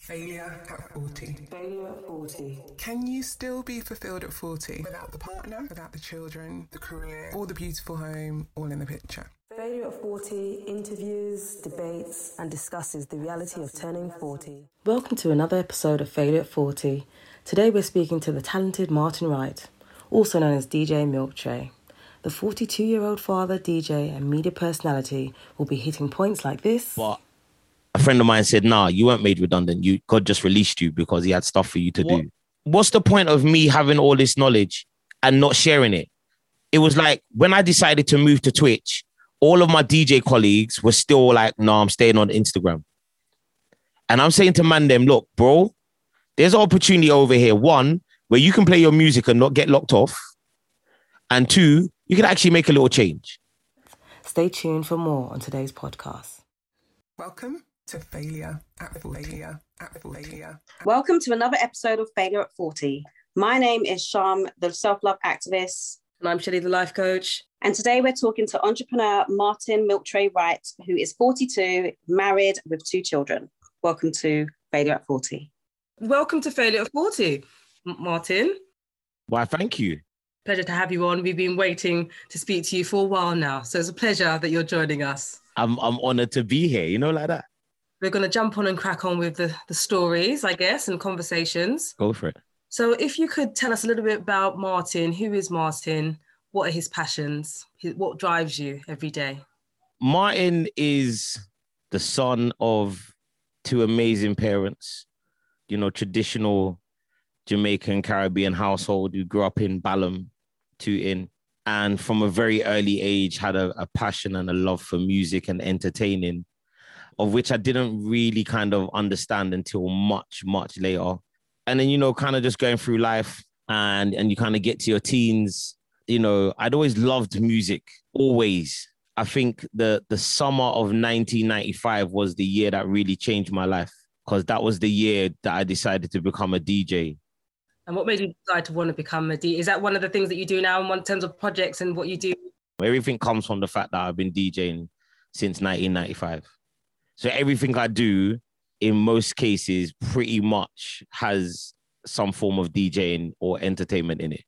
Failure at 40. Failure at 40. Can you still be fulfilled at 40 without the partner, without the children, the career, or the beautiful home all in the picture? Failure at 40 interviews, debates, and discusses the reality of turning 40. Welcome to another episode of Failure at 40. Today we're speaking to the talented Martin Wright, also known as DJ Milk Tray. The 42 year old father, DJ, and media personality will be hitting points like this. But a friend of mine said, "Nah, you weren't made redundant. You God just released you because He had stuff for you to What? do." What's the point of me having all this knowledge and not sharing it? It was like when I decided to move to Twitch, all of my DJ colleagues were still like, "No, I'm staying on Instagram." And I'm saying to man, them, look, bro, there's an opportunity over here. One, where you can play your music and not get locked off, and two, you can actually make a little change. Stay tuned for more on today's podcast. Welcome to Failure at 40. Failure at 40. Failure. Welcome to another episode of Failure at 40. My name is Sham, the self love activist, And I'm Shelly, the life coach. and today we're talking to entrepreneur Martin Milktray Wright, who is 42, married with two children. Welcome to Failure at 40. Welcome to Failure at 40, M- Martin. Why? Thank you. Pleasure to have you on. We've been waiting to speak to you for a while now. So it's a pleasure that you're joining us. I'm I'm honored to be here. You know, like that. We're going to jump on and crack on with the, the stories, I guess, and conversations. Go for it. So, if you could tell us a little bit about Martin, who is Martin? What are his passions? What drives you every day? Martin is the son of two amazing parents, you know, traditional Jamaican Caribbean household who grew up in Balham, Tooting, and from a very early age had a, a passion and a love for music and entertaining, of which I didn't really kind of understand until much, much later. And then, you know, kind of just going through life and and you kind of get to your teens, you know, I'd always loved music, always. I think the the summer of 1995 was the year that really changed my life because that was the year that I decided to become a DJ. And what made you decide to want to become a DJ? Is that one of the things that you do now in terms of projects and what you do? Everything comes from the fact that I've been DJing since 1995. So everything I do, in most cases, pretty much has some form of DJing or entertainment in it.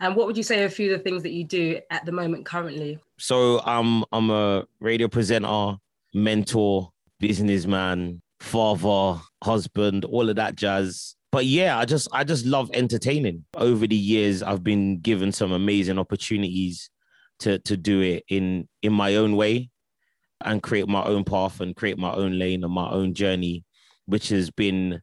And what would you say are a few of the things that you do at the moment currently? So I'm I'm a radio presenter, mentor, businessman, father, husband, all of that jazz. But yeah, I just I just love entertaining. Over the years, I've been given some amazing opportunities to to do it in in my own way and create my own path and create my own lane and my own journey, which has been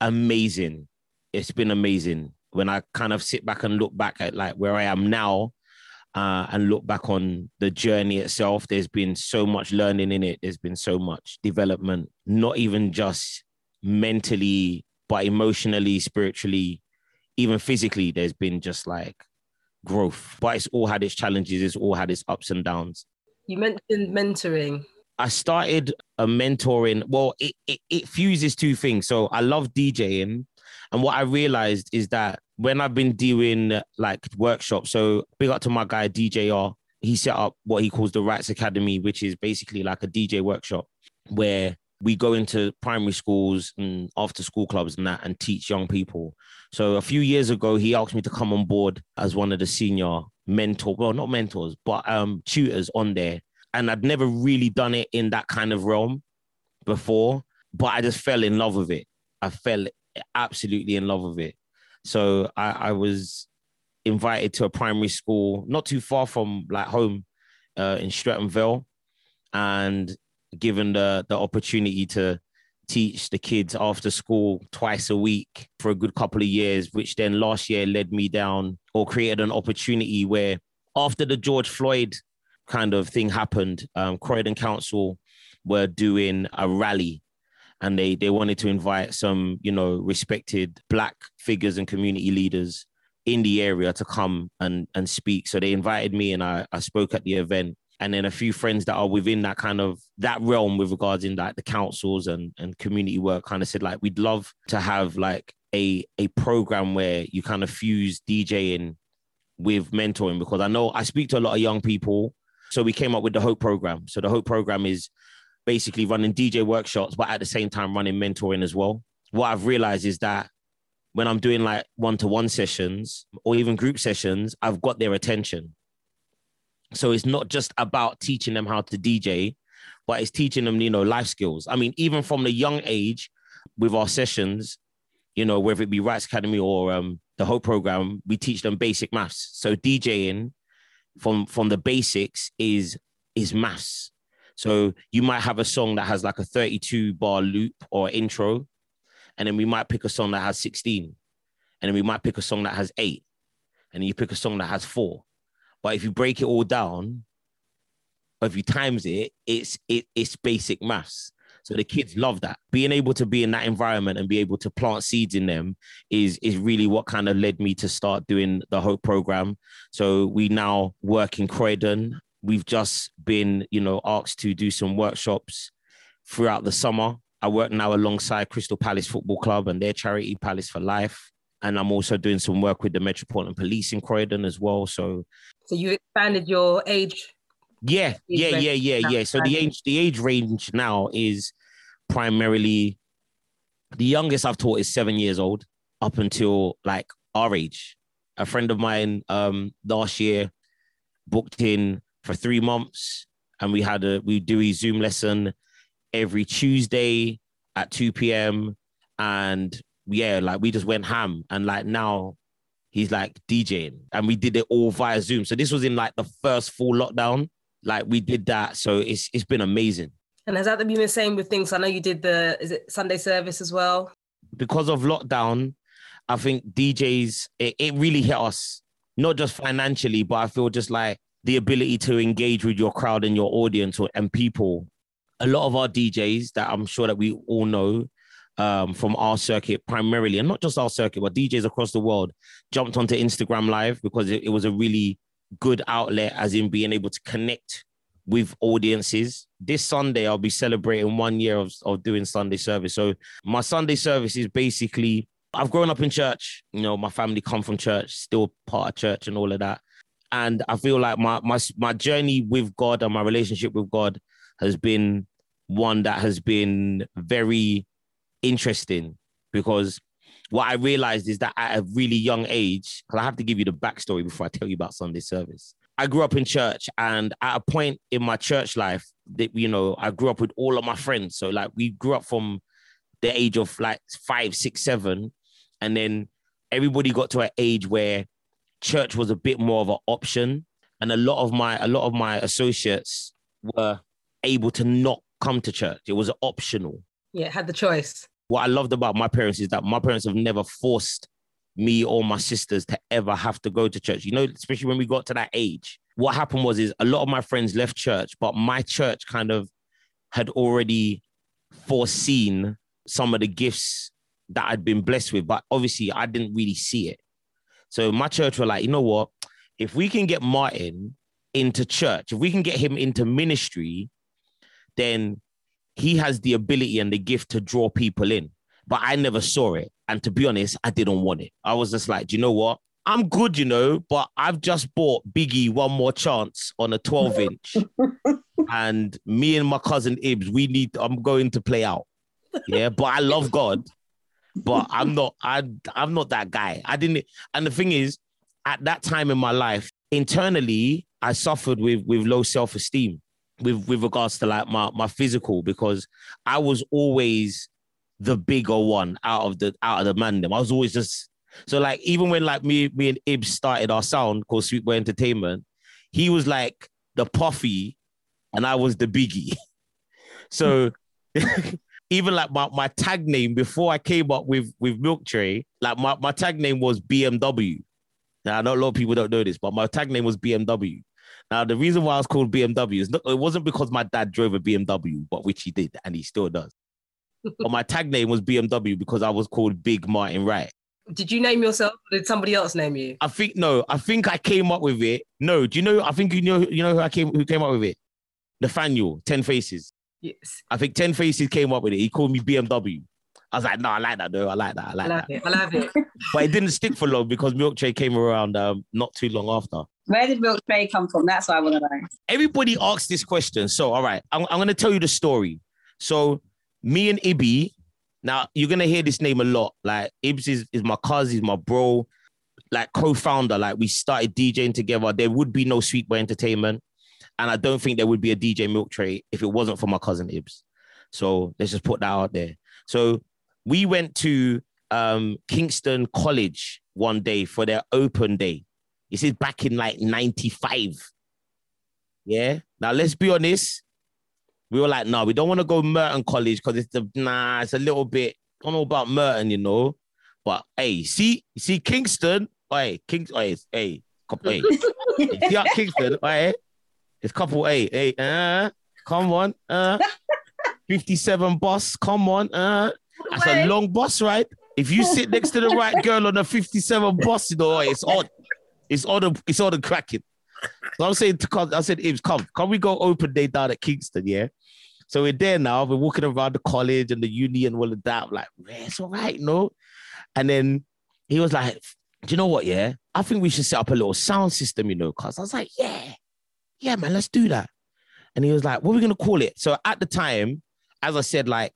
amazing. It's been amazing when I kind of sit back and look back at like where I am now uh, and look back on the journey itself, there's been so much learning in it. There's been so much development, not even just mentally, but emotionally, spiritually, even physically. There's been just like growth, but it's all had its challenges. It's all had its ups and downs. You mentioned mentoring. I started a mentoring. Well, it, it, it fuses two things. So I love DJing. And what I realized is that when I've been doing like workshops, so big up to my guy DJR, he set up what he calls the Rights Academy, which is basically like a DJ workshop where we go into primary schools and after school clubs and that and teach young people. So a few years ago, he asked me to come on board as one of the senior mentor, well, not mentors, but um tutors on there. And I'd never really done it in that kind of realm before, but I just fell in love with it. I fell absolutely in love with it. So I, I was invited to a primary school not too far from like home uh, in Streatham Vale and given the the opportunity to teach the kids after school twice a week for a good couple of years, which then last year led me down or created an opportunity where after the George Floyd kind of thing happened, um, Croydon Council were doing a rally and they they wanted to invite some, you know, respected black figures and community leaders in the area to come and and speak. So they invited me and I, I spoke at the event. And then a few friends that are within that kind of that realm with regards in like the councils and, and community work kind of said like we'd love to have like a a program where you kind of fuse DJing with mentoring because I know I speak to a lot of young people. So we came up with the Hope program. So the Hope program is basically running DJ workshops, but at the same time running mentoring as well. what I've realized is that when I'm doing like one to one sessions or even group sessions, I've got their attention. So it's not just about teaching them how to DJ, but it's teaching them, you know, life skills. I mean, even from the young age with our sessions, you know, whether it be Rights Academy or um, the whole program, we teach them basic maths. So DJing from from the basics is is maths. So you might have a song that has like a 32 bar loop or intro, and then we might pick a song that has 16, and then we might pick a song that has eight, and then you pick a song that has four. But if you break it all down, if you times it, it's it, it's basic maths. So the kids love that. Being able to be in that environment and be able to plant seeds in them is is really what kind of led me to start doing the Hope program. So we now work in Croydon. We've just been, you know, asked to do some workshops throughout the summer. I work now alongside Crystal Palace Football Club and their charity Palace for Life. And I'm also doing some work with the Metropolitan Police in Croydon as well. So, so you expanded your age yeah, yeah, yeah, yeah, yeah. So the age, the age range now is primarily the youngest I've taught is seven years old up until like our age. A friend of mine um last year booked in for three months and we had a we do a Zoom lesson every Tuesday at 2 p.m. And yeah, like we just went ham and like now he's like DJing and we did it all via Zoom. So this was in like the first full lockdown. Like we did that. So it's it's been amazing. And has that been the same with things? I know you did the is it Sunday service as well? Because of lockdown, I think DJs it, it really hit us, not just financially, but I feel just like the ability to engage with your crowd and your audience or, and people. A lot of our DJs that I'm sure that we all know um, from our circuit primarily, and not just our circuit, but DJs across the world, jumped onto Instagram Live because it, it was a really good outlet, as in being able to connect with audiences. This Sunday, I'll be celebrating one year of, of doing Sunday service. So my Sunday service is basically I've grown up in church. You know, my family come from church, still part of church and all of that. And I feel like my my my journey with God and my relationship with God has been one that has been very interesting because what I realized is that at a really young age, because I have to give you the backstory before I tell you about Sunday service. I grew up in church, and at a point in my church life, that you know, I grew up with all of my friends. So like we grew up from the age of like five, six, seven, and then everybody got to an age where church was a bit more of an option, and a lot of my a lot of my associates were able to not come to church. It was optional. Yeah, had the choice. What I loved about my parents is that my parents have never forced me or my sisters to ever have to go to church. You know, especially when we got to that age. What happened was is a lot of my friends left church, but my church kind of had already foreseen some of the gifts that I'd been blessed with, but obviously I didn't really see it. So my church were like, you know what? If we can get Martin into church, if we can get him into ministry, then he has the ability and the gift to draw people in but I never saw it. And to be honest, I didn't want it. I was just like, do you know what? I'm good, you know, but I've just bought Biggie one more chance on a 12 inch. and me and my cousin Ibs, we need, I'm going to play out. Yeah, but I love God. But I'm not, I I'm not that guy. I didn't, and the thing is, at that time in my life, internally, I suffered with with low self-esteem with with regards to like my my physical because I was always the bigger one out of the out of the man. Them. I was always just so like even when like me me and Ibs started our sound called Sweet Boy Entertainment, he was like the puffy and I was the biggie. so even like my, my tag name before I came up with with Milk Tray, like my, my tag name was BMW. Now I know a lot of people don't know this, but my tag name was BMW. Now the reason why I was called BMW is not, it wasn't because my dad drove a BMW, but which he did and he still does but my tag name was BMW because I was called Big Martin Wright. Did you name yourself or did somebody else name you? I think no. I think I came up with it. No, do you know? I think you know. You know who I came who came up with it? Nathaniel, Ten Faces. Yes. I think Ten Faces came up with it. He called me BMW. I was like, no, I like that though. I like that. I like I love that. It. I love it. but it didn't stick for long because Milk Tray came around um, not too long after. Where did Milk Tray come from? That's what I want to know. Everybody asks this question. So, all right, I'm, I'm going to tell you the story. So, me and Ibby, Now you're gonna hear this name a lot. Like Ibs is, is my cousin, he's my bro, like co-founder. Like we started DJing together. There would be no Sweet Boy Entertainment, and I don't think there would be a DJ Milk Tray if it wasn't for my cousin Ibs. So let's just put that out there. So we went to um, Kingston College one day for their open day. This is back in like 95. Yeah. Now let's be honest. We were like, no, we don't want to go Merton College because it's the nah, it's a little bit, I don't know about Merton, you know. But hey, see, see Kingston, hey, Kings, hey, hey, couple, hey. see out Kingston, hey, it's couple, hey, hey, uh, come on, uh, 57 bus, come on, uh, that's a long bus ride. If you sit next to the right girl on a 57 bus, you know, it's odd. It's all the it's all the cracking. So I'm saying to come, I said, Ibs, come, can we go open day down at Kingston? Yeah. So we're there now. We're walking around the college and the uni and all of that. I'm like, yeah, it's all right, no. And then he was like, Do you know what? Yeah, I think we should set up a little sound system, you know, cause I was like, Yeah, yeah, man, let's do that. And he was like, What are we gonna call it? So at the time, as I said, like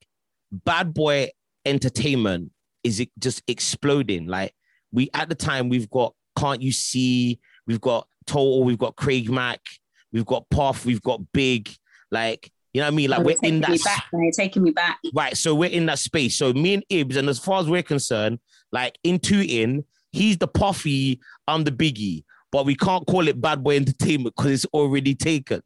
bad boy entertainment is it just exploding. Like we at the time we've got Can't You See, we've got Total, we've got Craig Mack, we've got Puff, we've got Big. Like you know what I mean? Like Oh, we're in that me back. They're taking me back. right. So we're in that space. So me and Ibs, and as far as we're concerned, like in two in, he's the Puffy, I'm the Biggie, but we can't call it Bad Boy Entertainment because it's already taken.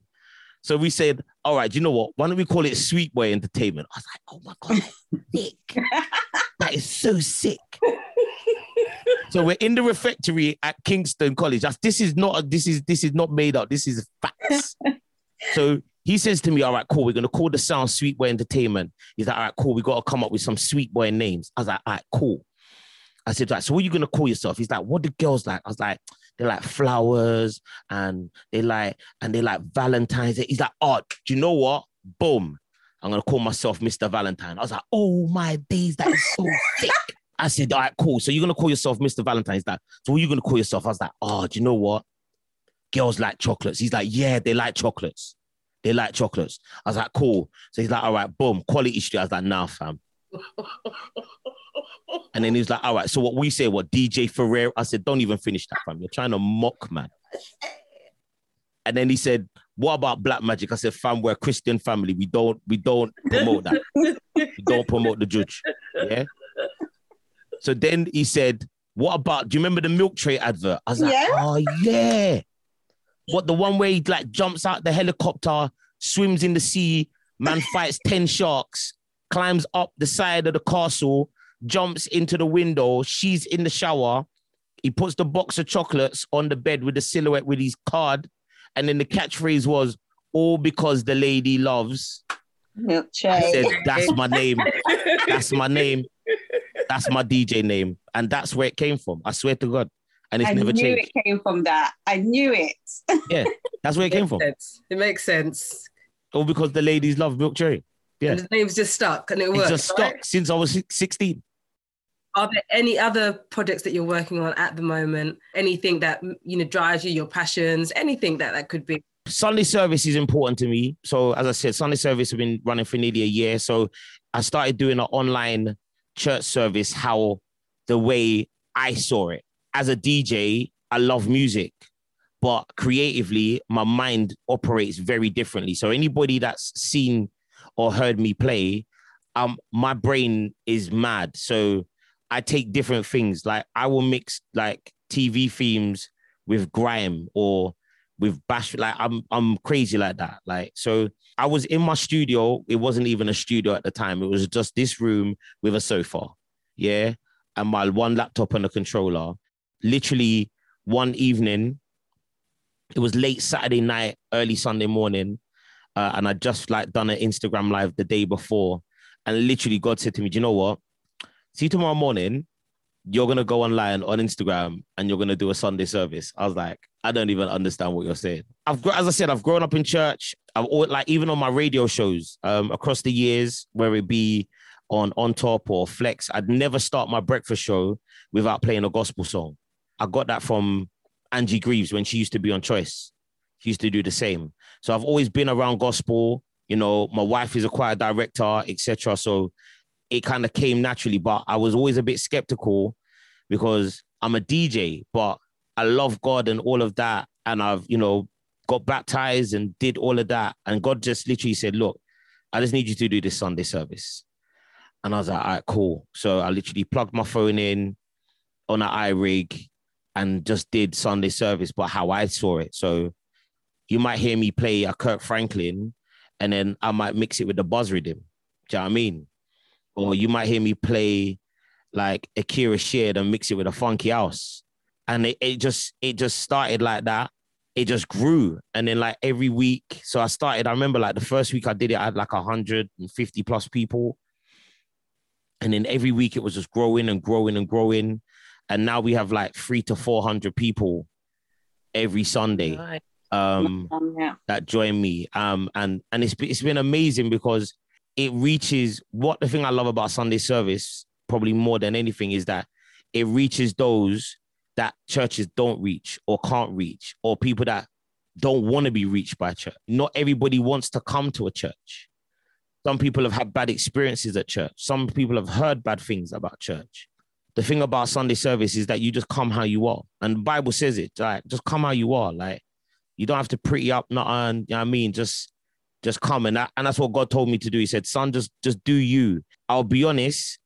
So we said, all right, you know what? Why don't we call it Sweet Boy Entertainment? I was like, oh my god, that's sick. that is so sick. so we're in the refectory at Kingston College. This is not a, this is this is not made up. This is facts. so he says to me, "All right, cool. We're gonna call the sound Sweet Boy Entertainment." He's like, "All right, cool. We got to come up with some Sweet Boy names." I was like, "All right, cool." I said, "Right, so what are you gonna call yourself?" He's like, "What the girls like?" I was like, "They like flowers and they like and they like Valentine's." Day." He's like, "Oh, do you know what? Boom." I'm gonna call myself Mr. Valentine. I was like, oh my days, that is so sick. I said, all right, cool. So you're gonna call yourself Mr. Valentine's that. So what are you gonna call yourself? I was like, oh, do you know what? Girls like chocolates. He's like, yeah, they like chocolates. They like chocolates. I was like, cool. So he's like, all right, boom, quality street. I was like, nah, fam. And then he was like, all right, so what we say, what DJ Ferrero? I said, don't even finish that, fam. You're trying to mock, man. And then he said, what about black magic? I said, fam, we're a Christian family. We don't, we don't promote that. we don't promote the judge. Yeah. So then he said, what about, do you remember the milk tray advert? I was like, Yeah. oh yeah. What the one where he like jumps out the helicopter, swims in the sea, man fights 10 sharks, climbs up the side of the castle, jumps into the window, she's in the shower. He puts the box of chocolates on the bed with the silhouette with his card. And then the catchphrase was, all because the lady loves. Milk I tray. said, that's my name. That's my name. That's my DJ name. And that's where it came from. I swear to God. And it's I never knew it came from that. I knew it. Yeah, that's where it came from. Sense. It makes sense. All because the ladies love Milk Tray. Yeah. And the name's just stuck and it It's works. just right? stuck since I was 16. Are there any other projects that you're working on at the moment? Anything that you know drives you, your passions, anything that that could be? Sunday service is important to me. So as I said, Sunday service have been running for nearly a year. So I started doing an online church service how the way I saw it. As a DJ, I love music, but creatively, my mind operates very differently. So anybody that's seen or heard me play, um, my brain is mad. So I take different things. Like I will mix like TV themes with grime or with bash like I'm I'm crazy like that. Like so I was in my studio. It wasn't even a studio at the time. It was just this room with a sofa. Yeah. And my one laptop and a controller. Literally one evening, it was late Saturday night, early Sunday morning. Uh, and I just like done an Instagram live the day before. And literally God said to me, Do you know what? See tomorrow morning, you're gonna go online on Instagram and you're gonna do a Sunday service. I was like, I don't even understand what you're saying. I've as I said, I've grown up in church. I've always, like even on my radio shows um, across the years, where it be on on top or flex, I'd never start my breakfast show without playing a gospel song. I got that from Angie Greaves when she used to be on Choice. She used to do the same. So I've always been around gospel. You know, my wife is a choir director, etc. So it kind of came naturally. But I was always a bit skeptical because I'm a DJ, but I love God and all of that. And I've, you know, got baptized and did all of that. And God just literally said, Look, I just need you to do this Sunday service. And I was like, all right, cool. So I literally plugged my phone in on an iRig and just did Sunday service, but how I saw it. So you might hear me play a Kirk Franklin and then I might mix it with the buzz rhythm. Do you know what I mean? Or you might hear me play like a Kierra Sheard and mix it with a funky house. And it, it just it just started like that. It just grew. And then like every week, so I started, I remember like the first week I did it, I had like 150 plus people. And then every week it was just growing and growing and growing. And now we have like three to 400 people every Sunday. Um, Um, yeah. that join me. Um, and and it's it's been amazing because it reaches what the thing I love about Sunday service, probably more than anything, is that it reaches those that churches don't reach or can't reach, or people that don't want to be reached by church. Not everybody wants to come to a church. Some people have had bad experiences at church. Some people have heard bad things about church. The thing about Sunday service is that you just come how you are. And the Bible says it, like just come how you are. Like you don't have to pretty up nothing. You know what I mean? Just just come. And that, and that's what God told me to do. He said, son, just just do you. I'll be honest,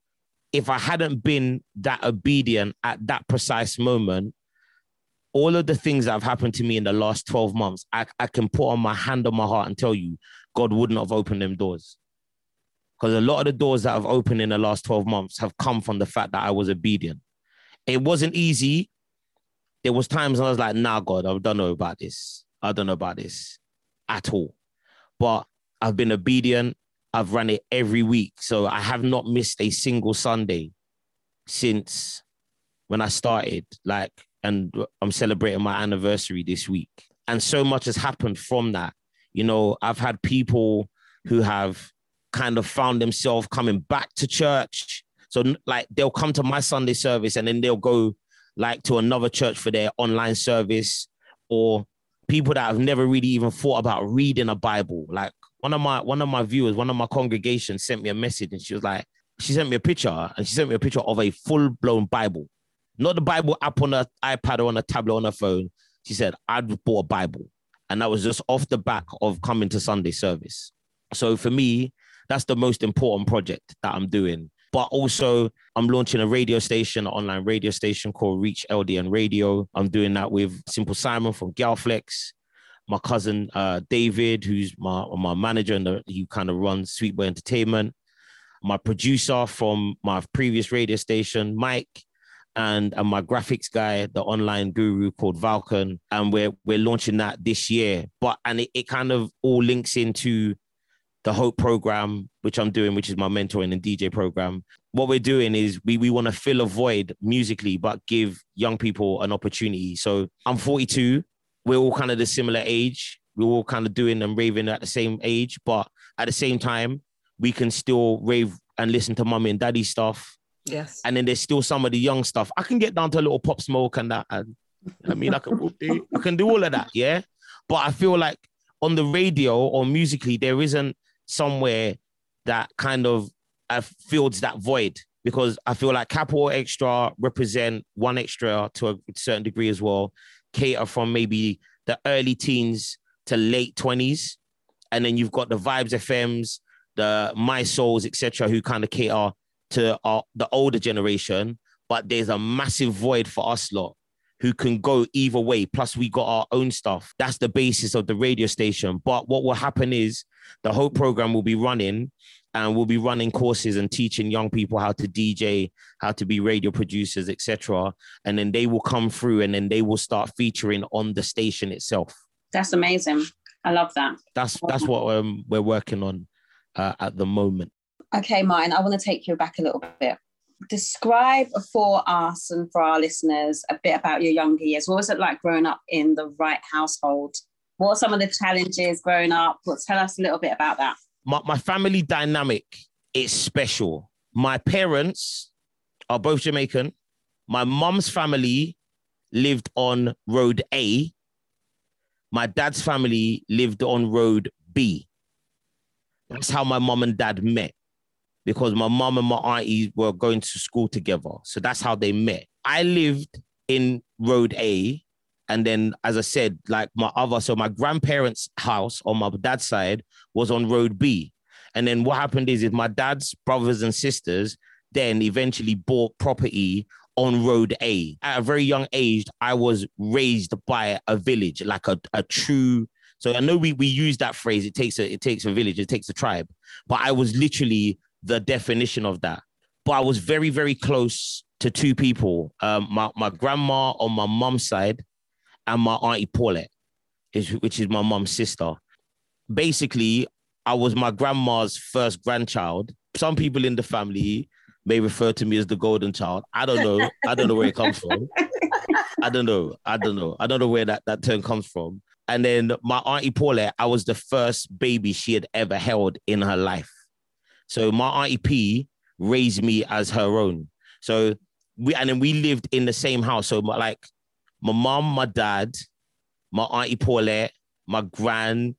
if I hadn't been that obedient at that precise moment, all of the things that have happened to me in the last 12 months, I, I can put on my hand on my heart and tell you, God wouldn't have opened them doors. Because a lot of the doors that have opened in the last 12 months have come from the fact that I was obedient. It wasn't easy. There was times when I was like, nah, God, I don't know about this. I don't know about this at all. But I've been obedient. I've run it every week. So I have not missed a single Sunday since when I started. Like, and I'm celebrating my anniversary this week. And so much has happened from that. You know, I've had people who have kind of found themselves coming back to church. So, like, they'll come to my Sunday service and then they'll go like to another church for their online service, or people that have never really even thought about reading a Bible. Like, one of my one of my viewers, one of my congregations sent me a message and she was like, she sent me a picture and she sent me a picture of a full blown Bible, not the Bible app on an iPad or on a tablet on a phone. She said, I'd bought a Bible. And that was just off the back of coming to Sunday service. So for me, that's the most important project that I'm doing. But also, I'm launching a radio station, an online radio station called Reach LDN Radio. I'm doing that with Simple Simon from Galflex, my cousin uh, David, who's my my manager and he kind of runs Sweet Boy Entertainment. My producer from my previous radio station, Mike, and, and my graphics guy, the online guru called Valkan, and we're we're launching that this year. But and it, it kind of all links into the Hope program, which I'm doing, which is my mentoring and DJ program. What we're doing is we we want to fill a void musically, but give young people an opportunity. So I'm 42. We're all kind of the similar age. We're all kind of doing and raving at the same age, but at the same time, we can still rave and listen to mommy and daddy stuff. Yes. And then there's still some of the young stuff. I can get down to a little pop smoke and that. And I mean, I can I can do all of that, yeah. But I feel like on the radio or musically, there isn't somewhere that kind of uh, fills that void because I feel like Capital Xtra represent 1Xtra to a certain degree as well, cater from maybe the early teens to late 20s. And then you've got the Vibes FMs, the Mi-Souls, etc., who kind of cater to our, the older generation. But there's a massive void for us lot who can go either way. Plus, we got our own stuff. That's the basis of the radio station. But what will happen is the whole program will be running and we'll be running courses and teaching young people how to DJ, how to be radio producers, etc. And then they will come through and then they will start featuring on the station itself. That's amazing. I love that. That's that's what um, we're working on uh, at the moment. Okay, Martin, I want to take you back a little bit. Describe for us and for our listeners a bit about your younger years. What was it like growing up in the Wright household? What are some of the challenges growing up? Well, tell us a little bit about that. My, my family dynamic is special. My parents are both Jamaican. My mum's family lived on Road A. My dad's family lived on Road B. That's how my mum and dad met because my mom and my auntie were going to school together. So that's how they met. I lived in Road A. And then, as I said, like my other, so my grandparents' house on my dad's side was on Road B. And then what happened is, is my dad's brothers and sisters then eventually bought property on Road A. At a very young age, I was raised by a village, like a, a true. So I know we, we use that phrase. It takes a it takes a village, it takes a tribe. But I was literally the definition of that. But I was very, very close to two people. Um, my, my grandma on my mom's side and my auntie Paulette, which is my mom's sister. Basically, I was my grandma's first grandchild. Some people in the family may refer to me as the golden child. I don't know. I don't know where it comes from. I don't know. I don't know. I don't know where that, that term comes from. And then my auntie Paulette, I was the first baby she had ever held in her life. So my auntie P raised me as her own. So we and then we lived in the same house. So my, like my mom, my dad, my auntie Paulette, my grand,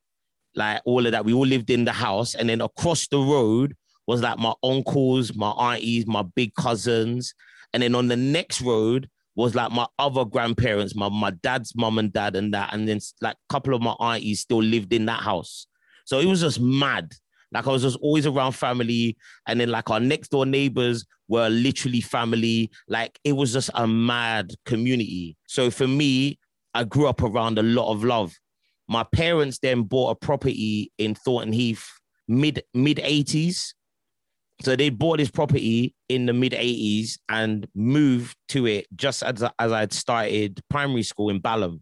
like all of that. We all lived in the house, and then across the road was like my uncles, my aunties, my big cousins, and then on the next road was like my other grandparents, my my dad's mom and dad, and that, and then like a couple of my aunties still lived in that house. So it was just mad. Like I was just always around family. And then like our next door neighbors were literally family. Like it was just a mad community. So for me, I grew up around a lot of love. My parents then bought a property in Thornton Heath mid mid 80s. So they bought this property in the mid 80s and moved to it just as, as I'd started primary school in Balham.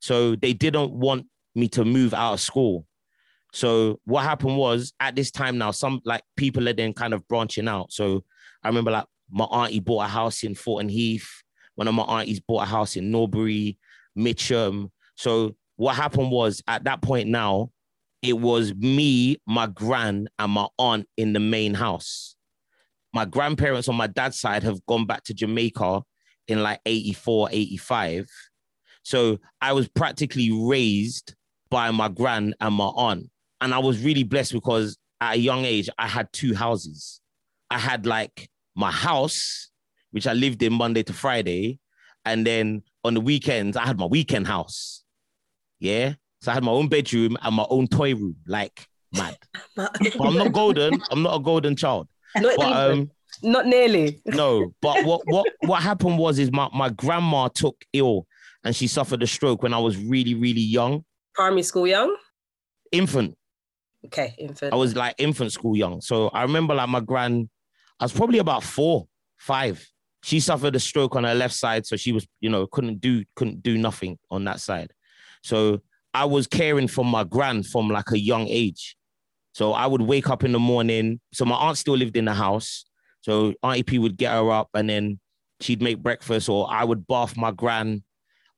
So they didn't want me to move out of school. So what happened was at this time now, some like people are then kind of branching out. So I remember like my auntie bought a house in Thornton Heath. One of my aunties bought a house in Norbury, Mitcham. So what happened was at that point now, it was me, my gran, and my aunt in the main house. My grandparents on my dad's side have gone back to Jamaica in like 84, 85. So I was practically raised by my gran and my aunt. And I was really blessed because at a young age, I had two houses. I had like my house, which I lived in Monday to Friday. And then on the weekends, I had my weekend house. Yeah. So I had my own bedroom and my own toy room, like mad. but I'm not golden. I'm not a golden child. Not But um, Not nearly. no, but what what what happened was is my, my grandma took ill and she suffered a stroke when I was really, really young. Primary school young. Infant. Okay, infant. I was like infant school young. So I remember like my grand, I was probably about four, five. She suffered a stroke on her left side. So she was, you know, couldn't do, couldn't do nothing on that side. So I was caring for my grand from like a young age. So I would wake up in the morning. So my aunt still lived in the house. So Auntie P would get her up and then she'd make breakfast, or I would bath my gran,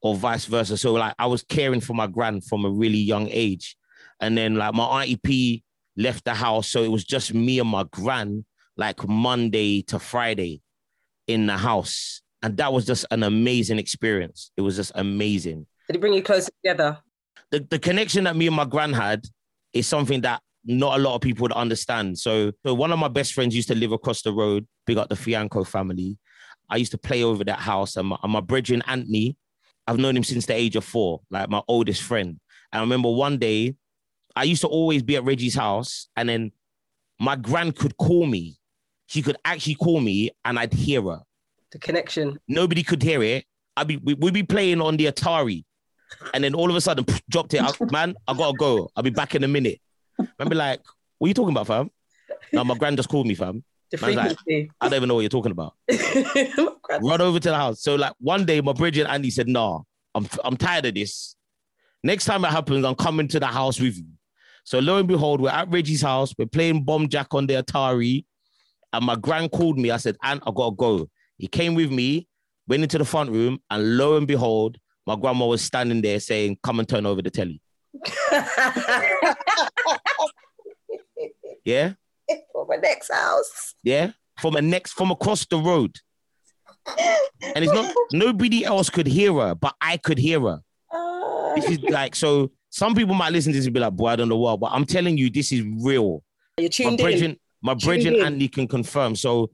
or vice versa. So like I was caring for my gran from a really young age. And then like my Auntie P left the house. So it was just me and my gran, like Monday to Friday in the house. And that was just an amazing experience. It was just amazing Did it bring you closer together? the, the connection that me and my gran had is something that not a lot of people would understand. So, so one of my best friends used to live across the road, big up the Fianco family. I used to play over that house, and my, and my brethren Anthony, I've known him since the age of four, like my oldest friend. And I remember one day, I used to always be at Reggie's house, and then my gran could call me. She could actually call me, and I'd hear her. The connection. Nobody could hear it. I'd be we, we'd be playing on the Atari, and then all of a sudden pff, dropped it. I, man, I gotta go. I'll be back in a minute. Man, be like, what are you talking about, fam? No, my grand just called me, fam. The like- I don't even know what you're talking about. Run over to the house. So like one day, my bridge and Andy said, "Nah, I'm I'm tired of this. Next time it happens, I'm coming to the house with you." So lo and behold, we're at Reggie's house. We're playing bomb jack on the Atari, and my grand called me. I said, Aunt, I gotta go." He came with me, went into the front room, and lo and behold, my grandma was standing there saying, "Come and turn over the telly." Yeah, For my next house. yeah, from a next from across the road. And it's not nobody else could hear her, but I could hear her. Ah. This is like so. Some people might listen to this and be like, "Boy, I don't know what," but I'm telling you, this is real. You're My tuned in. My brethren Andy can confirm. So,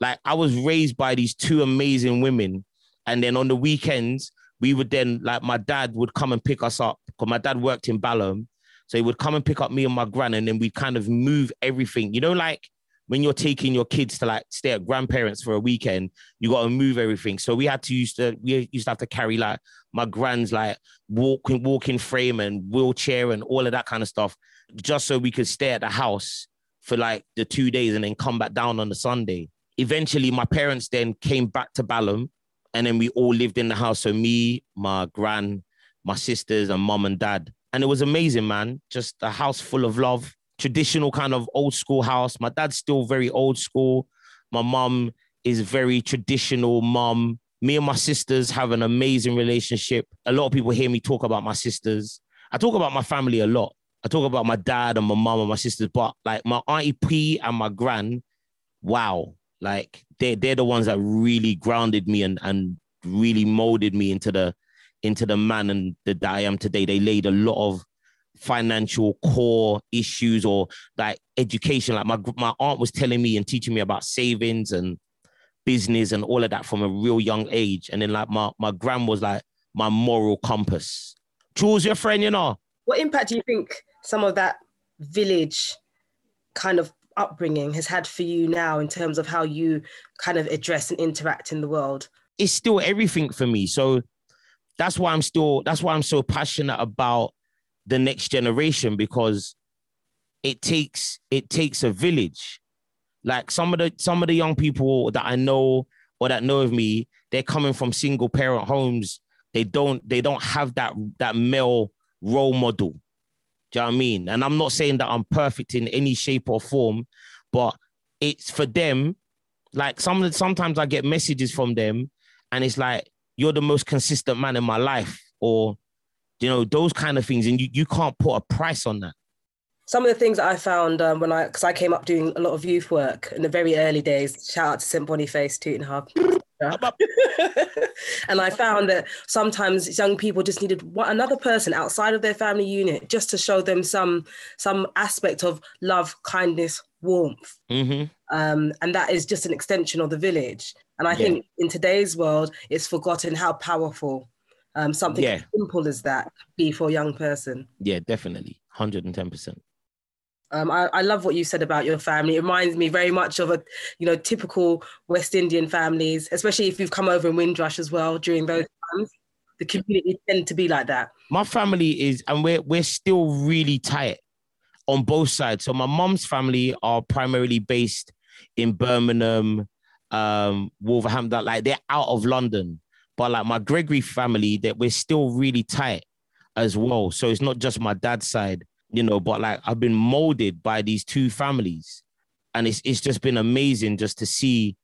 like, I was raised by these two amazing women, and then on the weekends we would then like my dad would come and pick us up because my dad worked in Balham, so he would come and pick up me and my gran, and then we kind of move everything. You know, like when you're taking your kids to like stay at grandparents for a weekend, you got to move everything. So we had to use to we used to have to carry like my grand's like walking walking frame and wheelchair and all of that kind of stuff, just so we could stay at the house for like the two days and then come back down on the Sunday. Eventually, my parents then came back to Balham, and then we all lived in the house. So me, my gran, my sisters, and mom and dad, and it was amazing, man. Just a house full of love traditional kind of old school house. My dad's still very old school. My mom is very traditional mom. Me and my sisters have an amazing relationship. A lot of people hear me talk about my sisters. I talk about my family a lot. I talk about my dad and my mom and my sisters, but like my auntie P and my gran, wow, like they're they're the ones that really grounded me and and really molded me into the into the man and the that I am today. They laid a lot of financial core issues or like education. Like my my aunt was telling me and teaching me about savings and business and all of that from a real young age. And then like my my grand was like my moral compass. Choose your friend, you know. What impact do you think some of that village kind of upbringing has had for you now in terms of how you kind of address and interact in the world? It's still everything for me. So that's why I'm still that's why I'm so passionate about the next generation because it takes it takes a village. Like some of the some of the young people that I know or that know of me, they're coming from single parent homes. They don't they don't have that that male role model. Do you know what I mean? And I'm not saying that I'm perfect in any shape or form, but it's for them. Like some sometimes I get messages from them, and it's like you're the most consistent man in my life, or you know those kind of things and you, you can't put a price on that some of the things that I found um, when I, because I came up doing a lot of youth work in the very early days. Shout out to St Boniface, Tooting Hub. and I found that sometimes young people just needed one, another person outside of their family unit just to show them some some aspect of love, kindness, warmth, mm-hmm. um, and that is just an extension of the village. And I yeah. think in today's world, it's forgotten how powerful um, something yeah. simple as that be for a young person. Yeah, definitely, hundred and ten percent. Um, I, I, love what you said about your family. It reminds me very much of a, you know, typical West Indian families, especially if you've come over in Windrush as well during those times. The community tend to be like that. My family is, and we're we're still really tight on both sides. So my mom's family are primarily based in Birmingham, um, Wolverhampton. Like they're out of London. But like my Gregory family, that we're still really tight as well. So it's not just my dad's side, you know, but like I've been molded by these two families. And it's it's just been amazing just to see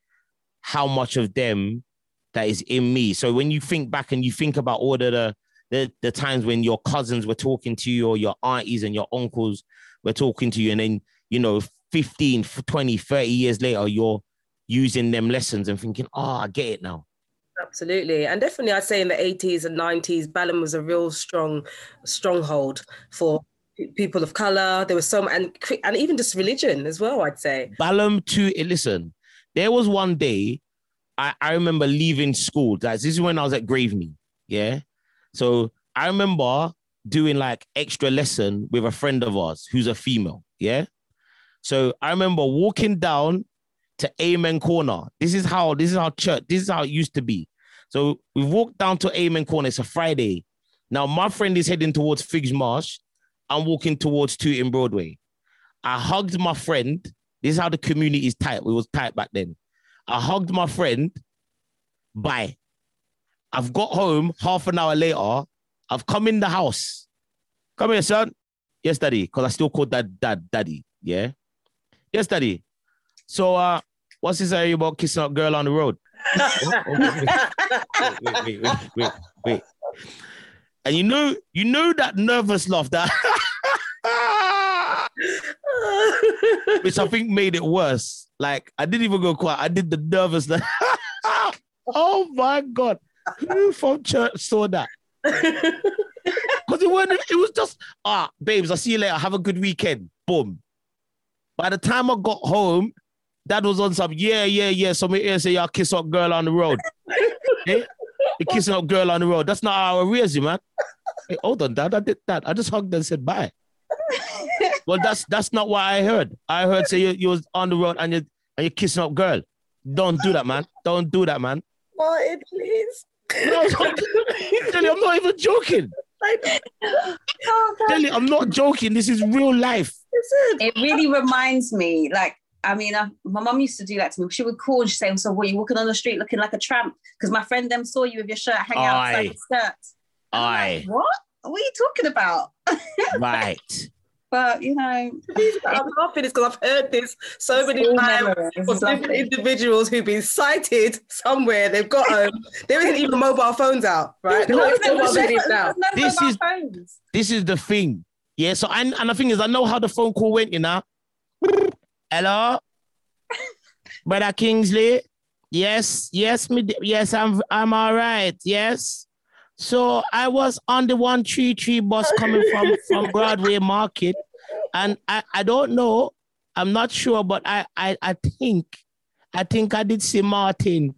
how much of them that is in me. So when you think back and you think about all of the the, the times when your cousins were talking to you or your aunties and your uncles were talking to you and then you know 15 20 30 years later you're using them lessons and thinking oh i get it now Absolutely. And definitely, I'd say in the 80s and 90s, Balham was a real strong stronghold for people of color. There was so and and even just religion as well, I'd say. Balham to eh, listen, there was one day I, I remember leaving school. That's this is when I was at Graveney. Yeah. So I remember doing like extra lesson with a friend of ours who's a female. Yeah. So I remember walking down to Amen Corner. This is how this is how church. This is how it used to be. So we walked down to Amen Corner. It's a Friday. Now my friend is heading towards Figges Marsh. I'm walking towards Tooting Broadway. I hugged my friend. This is how the community is tight. It was tight back then. I hugged my friend. Bye. I've got home half an hour later. I've come in the house. Come here, son. Yes, daddy. Because I still call that dad daddy. Yeah. Yes, daddy. So uh What's this area about kissing a girl on the road? wait, wait, wait, wait, wait, And you know, you know that nervous laugh that which I think made it worse. Like I didn't even go quiet. I did the nervous laugh. oh my god. Who from church saw that? Because it wasn't, it was just ah, babes, I'll see you later. Have a good weekend. Boom. By the time I got home, dad was on some, yeah, yeah, yeah. So here say, y'all kiss up girl on the road. eh? You kissing up girl on the road. That's not how I you, man. Hey, hold on, dad. I did that. I just hugged and said bye. Well, that's that's not what I heard. I heard say you, you was on the road and you and you're kissing up girl. Don't do that, man. Don't do that, man. Martin, please. No, I'm, I'm not even joking. Oh, God. I'm not joking. This is real life. It really reminds me, like, I mean, uh, my mum used to do that to me. She would call and she'd say, So, what, you walking on the street looking like a tramp? Because my friend them saw you with your shirt hanging outside Aye. your skirt. I'm Aye, like, what? What are you talking about? right. But, you know, I'm laughing because I've heard this so many times memories. from It's different individuals who've been sighted somewhere. They've got home. there isn't even mobile phones out, right? No, no, no, videos now. no This is- phones. This is the thing. Yeah. So and, and the thing is, I know how the phone call went, you know. Hello, brother Kingsley. Yes, yes, me. Yes, I'm. I'm all right. Yes. So I was on the one three three bus coming from from Broadway Market, and I I don't know. I'm not sure, but I I I think I think I did see Martin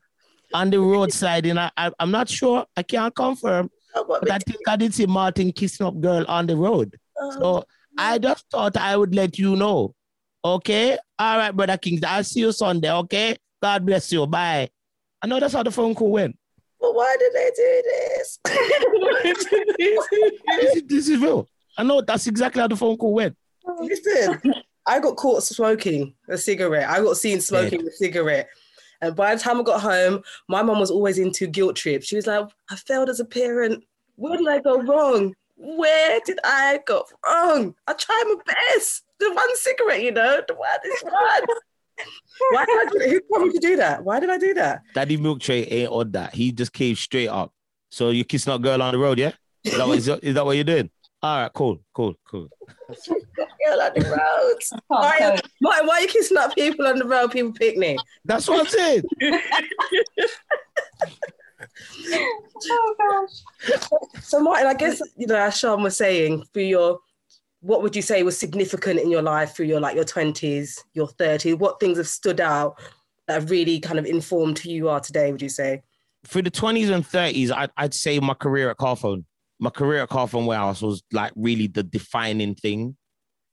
on the roadside, and I, I I'm not sure. I can't confirm. Oh, but I think I did see Martin kissing up girl on the road. Oh. So I just thought I would let you know. Okay? All right, brother Kings. I'll see you Sunday. Okay? God bless you. Bye. I know that's how the phone call went. But why did they do this? Why did they do This is, this is real. I know that's exactly how the phone call went. Listen, I got caught smoking a cigarette. I got seen smoking a cigarette. And by the time I got home, my mum was always into guilt trips. She was like, I failed as a parent. Where did I go wrong? Where did I go wrong? I tried my best. The one cigarette, you know, the one, this one. Why did I do? Who told me to do that? Why did I do that? Daddy Milk Tray ain't on that. He just came straight up. So you kissing that girl on the road, yeah? Is that what, is that, is that what you're doing? All right, cool, cool, cool. Girl on the roads. Oh, Martin, Martin, why are you kissing up people on the road, people picnic? That's what I'm saying. oh gosh. So, Martin, I guess you know, as Sean was saying, for your, what would you say was significant in your life through your like your twenties, your thirties? What things have stood out that have really kind of informed who you are today? Would you say? For the 20s and 30s, I'd, I'd say my career at Carphone. My career at Carphone Warehouse was like really the defining thing.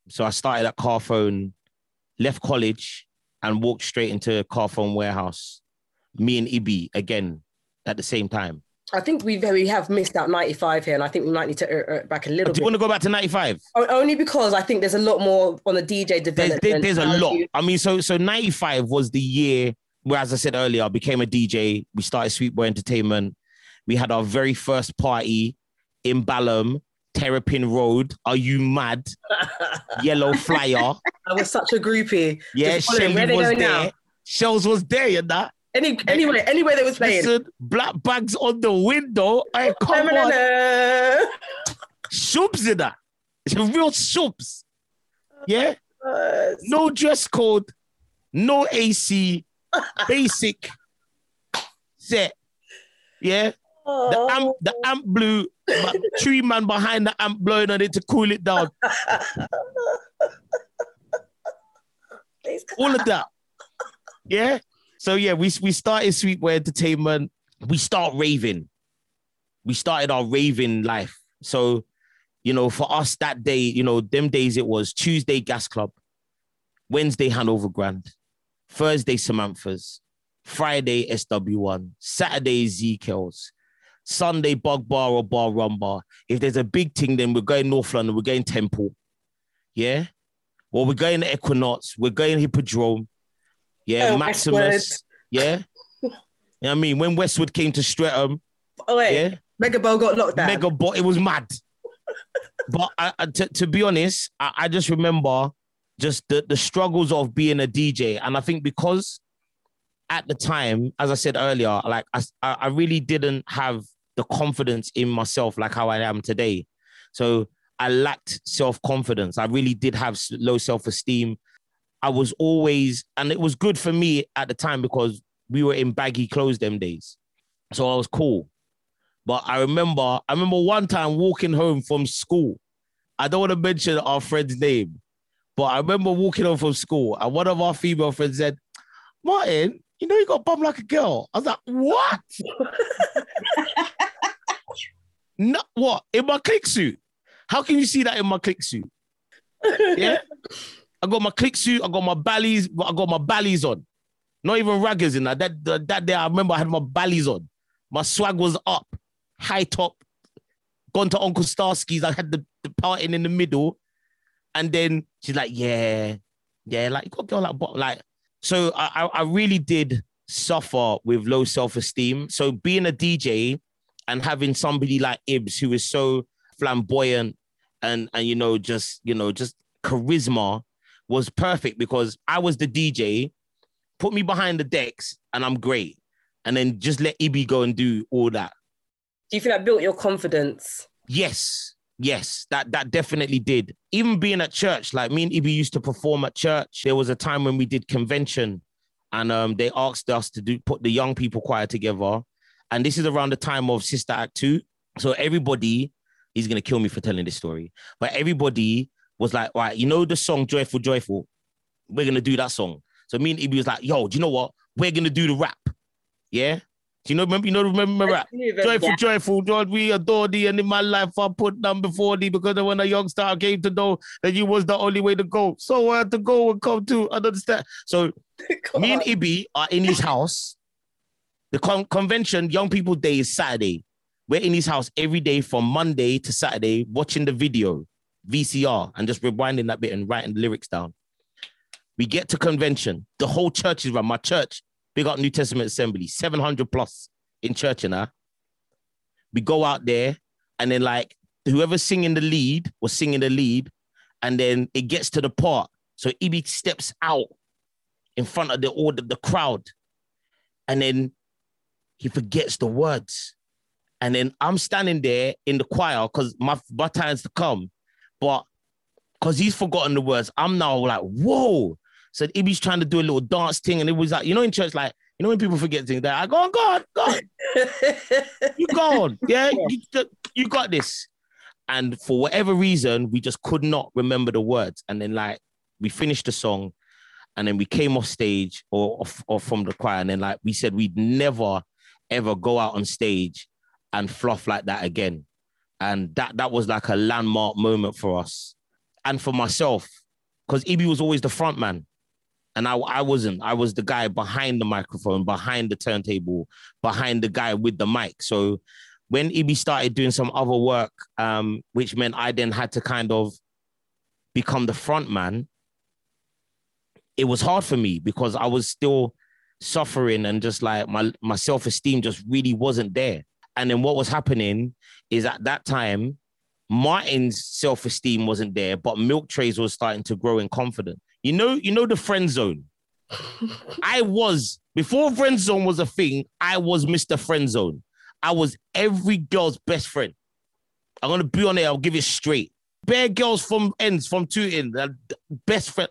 So I started at Carphone, left college, and walked straight into Carphone Warehouse. Me and Ibi again at the same time. I think we very have missed out ninety five here, and I think we might need to uh, uh, back a little Do you bit. want to go back to 95? Only because I think there's a lot more on the DJ There's, development. there- there's a lot. you- I mean, so so 95 was the year where, as I said earlier, I became a DJ. We started Sweet Boy Entertainment. We had our very first party in Balham, Terrapin Road. Are you mad? Yellow flyer. I was such a groupie. Yeah, Shelly was go now? there. Shells was there, you know. Any anyway, anywhere they was playing. Listen, black bags on the window. Hey, come on. Na-na-na. Shoobs in that. It's a real shoobs. Yeah. No dress code, no AC, basic set. Yeah. The oh. amp, the amp blew, but three man behind the amp blowing on it to cool it down. All of that. Yeah. So yeah, we we started Sweetway Entertainment. We start raving. We started our raving life. So, you know, for us that day, you know, them days it was Tuesday Gas Club, Wednesday Hanover Grand, Thursday Samantha's, Friday SW1, Saturday ZKels, Sunday Bug Bar or Bar Rumba. If there's a big thing, then we're going North London, we're going Temple. Yeah. Well, we're going Equinox, we're going Hippodrome. Yeah, Oh, Maximus. Yeah. You know what I mean? When Westwood came to Streatham, Oh wait, yeah, Mega Bowl got locked down. mega bot, it was mad. but I, I, to, to be honest, I, I just remember just the, the struggles of being a DJ. And I think because at the time, as I said earlier, like I, I I really didn't have the confidence in myself like how I am today. So I lacked self confidence. I really did have low self esteem. I was always, and it was good for me at the time because we were in baggy clothes them days. So I was cool. But I remember, I remember one time walking home from school. I don't want to mention our friend's name, But I remember walking home from school and one of our female friends said, Martin, you know you got bum like a girl. I was like, what? no, what? In my click suit? How can you see that in my click suit? Yeah. I got my click suit, I got my ballies, I got my ballies on. Not even raggers in that. That, that, day I remember I had my ballies on. My swag was up, high top, gone to Uncle Starsky's. I had the, the parting in the middle. And then she's like, yeah, yeah, like you got girl like, like, so I, I really did suffer with low self-esteem. So being a DJ and having somebody like Ibs who is so flamboyant and and you know just you know just charisma was perfect because I was the DJ. Put me behind the decks and I'm great, and then just let Ibi go and do all that. Do you feel that built your confidence? Yes, yes, that that definitely did. Even being at church, like me and Ibi used to perform at church. There was a time when we did convention, and um, they asked us to do put the young people choir together, and this is around the time of Sister Act two. So everybody is gonna kill me for telling this story, but everybody was like, right, you know the song Joyful Joyful? We're gonna do that song. So me and Ibi was like, yo, do you know what? We're gonna do the rap. Yeah. Do you know, remember, you know, remember, remember joyful, yeah. joyful, Lord, we adore thee, and in my life I put down before thee, because when a young star came to know that you was the only way to go. So I had to go and come to understand. So me and Ibi are in his house. The con- convention, Young People Day is Saturday. We're in his house every day from Monday to Saturday, watching the video. VCR and just rewinding that bit and writing the lyrics down. We get to convention. The whole church is run. My church, big up New Testament Assembly, 700 plus in church and We go out there and then like whoever's singing the lead was singing the lead. And then it gets to the part. So Ibi steps out in front of the order, the crowd. And then he forgets the words. And then I'm standing there in the choir because my, my time's to come. But because he's forgotten the words, I'm now like, whoa. So Ibi's trying to do a little dance thing, and it was like, you know, in church, like, you know, when people forget things, they're like, go on, go on, go on. you go on. Yeah, you, you got this. And for whatever reason, we just could not remember the words. And then, like, we finished the song, and then we came off stage or, or from the choir, and then, like, we said we'd never, ever go out on stage and fluff like that again and that that was like a landmark moment for us. And for myself because Ibi was always the front man. And I, I wasn't. I was the guy behind the microphone behind the turntable behind the guy with the mic. So when Ibi started doing some other work um, which meant i then had to kind of become the front man it was hard for me because i was still suffering and just like my my self-esteem just really wasn't there and then what was happening is at that time, Martin's self-esteem wasn't there, but Milk Trays was starting to grow in confidence. You know, you know the friend zone. I was before friend zone was a thing. I was Mr. Friend Zone. I was every girl's best friend. I'm gonna be on it. I'll give it straight. Bare girls from ends from two in uh, best friend.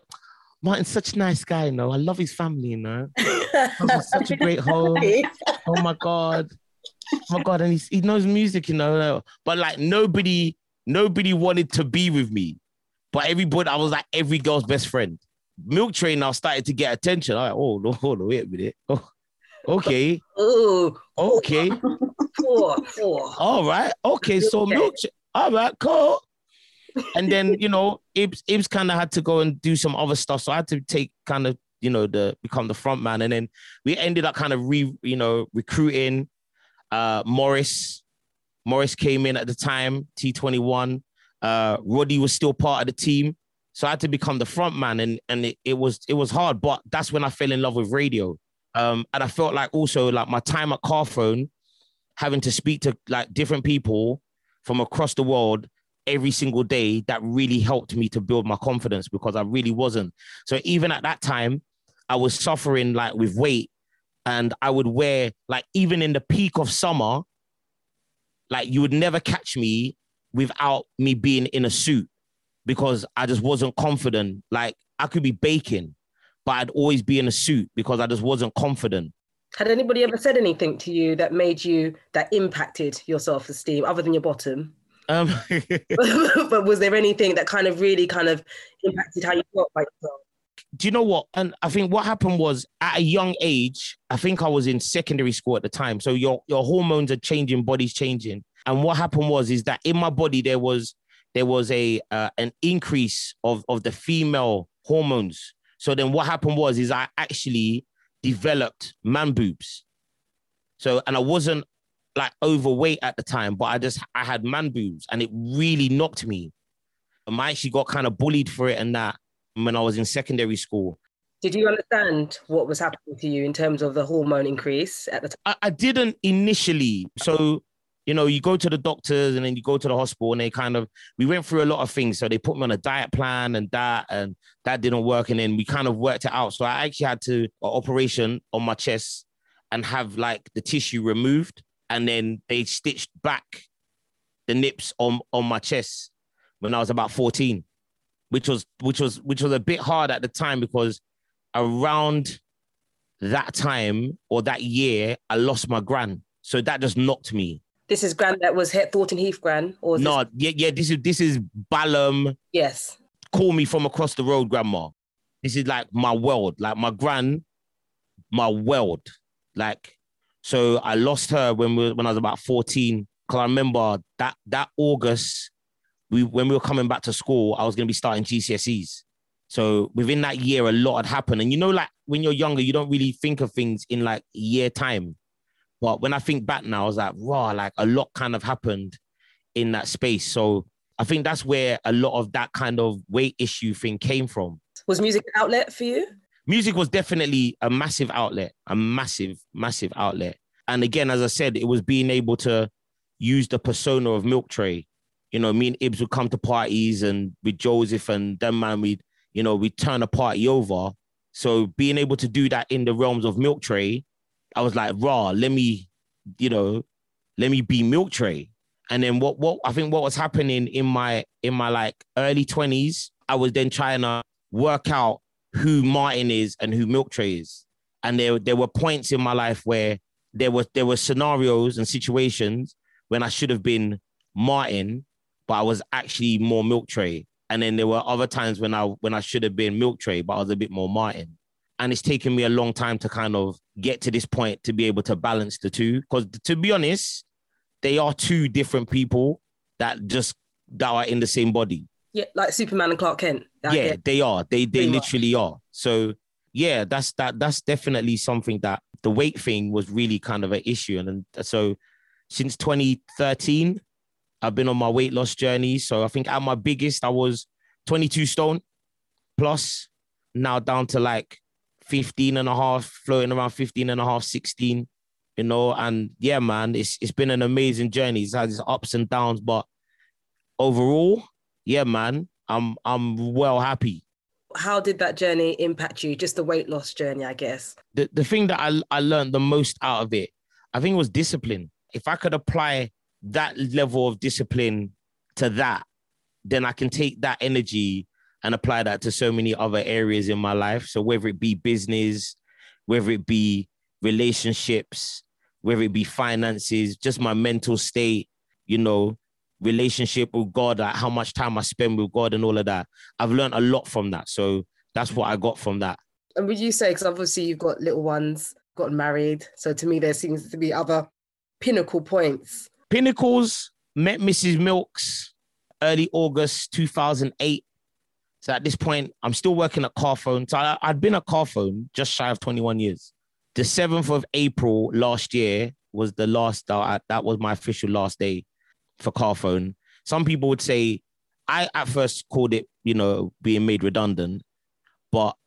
Martin's such a nice guy, you know. I love his family, you know. such a great home. Oh my god Oh my god, and he, he knows music, you know. But like nobody, nobody wanted to be with me. But everybody, I was like every girl's best friend. Milk Tray now started to get attention. I'm like, oh no, hold on, wait a minute. Oh, okay. Oh, okay. Four, four. All right. Okay. So okay. Milk. All right, cool. And then you know, Ibs Ibs kind of had to go and do some other stuff. So I had to take kind of you know the become the front man, and then we ended up kind of re you know recruiting uh, Morris, Morris came in at the time, T21. Uh, Roddy was still part of the team. So I had to become the front man and, and it, it was it was hard, but that's when I fell in love with radio. Um, and I felt like also like my time at Carphone, having to speak to like different people from across the world every single day, that really helped me to build my confidence because I really wasn't. So even at that time, I was suffering like with weight and I would wear like even in the peak of summer, like you would never catch me without me being in a suit because I just wasn't confident. Like I could be baking, but I'd always be in a suit because I just wasn't confident. Had anybody ever said anything to you that made you that impacted your self-esteem other than your bottom? Um, but was there anything that kind of really kind of impacted how you felt about yourself? Do you know what? And I think what happened was at a young age, I think I was in secondary school at the time. So your your hormones are changing, body's changing. And what happened was is that in my body there was there was a uh, an increase of of the female hormones. So then what happened was is I actually developed man boobs. So and I wasn't like overweight at the time, but I just I had man boobs and it really knocked me. And I actually got kind of bullied for it and that when I was in secondary school. Did you understand what was happening to you in terms of the hormone increase at the time? I, I didn't initially. So, you know, you go to the doctors and then you go to the hospital and they kind of, we went through a lot of things. So they put me on a diet plan and that, and that didn't work. And then we kind of worked it out. So I actually had to, an operation on my chest and have like the tissue removed. And then they stitched back the nips on, on my chest when I was about 14 which was which was which was a bit hard at the time because around that time or that year, I lost my gran. So that just knocked me. This is gran that was Thornton Heath gran, or no? This... Yeah, yeah. This is this is Balham. Yes. Call me from across the road, grandma. This is like my world, like my gran, my world. Like, so I lost her when we, when I was about fourteen. Cause I remember that that August we when we were coming back to school, I was going to be starting GCSEs. So within that year, a lot had happened. And you know, like when you're younger, you don't really think of things in like year time. But when I think back now, I was like, wow, like a lot kind of happened in that space. So I think that's where a lot of that kind of weight issue thing came from. Was music an outlet for you? Music was definitely a massive outlet, a massive, massive outlet. And again, as I said, it was being able to use the persona of Milk Tray you know, me and Ibs would come to parties and with Joseph and them man, we'd, you know, we'd turn a party over. So being able to do that in the realms of Milk Tray, I was like, raw, let me, you know, let me be Milk Tray. And then what what I think what was happening in my in my like early 20s, I was then trying to work out who Martin is and who Milk Tray is. And there, there were points in my life where there was there were scenarios and situations when I should have been Martin but I was actually more milk tray. And then there were other times when I when I should have been milk tray, but I was a bit more Martin. And it's taken me a long time to kind of get to this point to be able to balance the two. Because to be honest, they are two different people that just that are in the same body. Yeah, like Superman and Clark Kent. yeah, they are. They they literally are. So yeah, that's that that's definitely something that the weight thing was really kind of an issue. And, and so since 2013, I've been on my weight loss journey. So I think at my biggest, I was 22 stone plus, now down to like 15 and a half, floating around 15 and a half, 16, you know. And yeah, man, it's it's been an amazing journey. It's had its ups and downs, but overall, yeah, man, I'm I'm well happy. How did that journey impact you? Just the weight loss journey, I guess. The the thing that I, I learned the most out of it, I think was discipline. If I could apply that level of discipline to that, then I can take that energy and apply that to so many other areas in my life. So whether it be business, whether it be relationships, whether it be finances, just my mental state, you know, relationship with God, like how much time I spend with God and all of that. I've learned a lot from that. So that's what I got from that. And would you say, because obviously you've got little ones, gotten married. So to me, there seems to be other pinnacle points Pinnacles met Mrs. Milks early August 2008. So at this point, I'm still working at Carphone. So I, had been at Carphone just shy of 21 years. The 7th of April last year was the last, uh, that was my official last day for Carphone. Some people would say, I at first called it, you know, being made redundant. But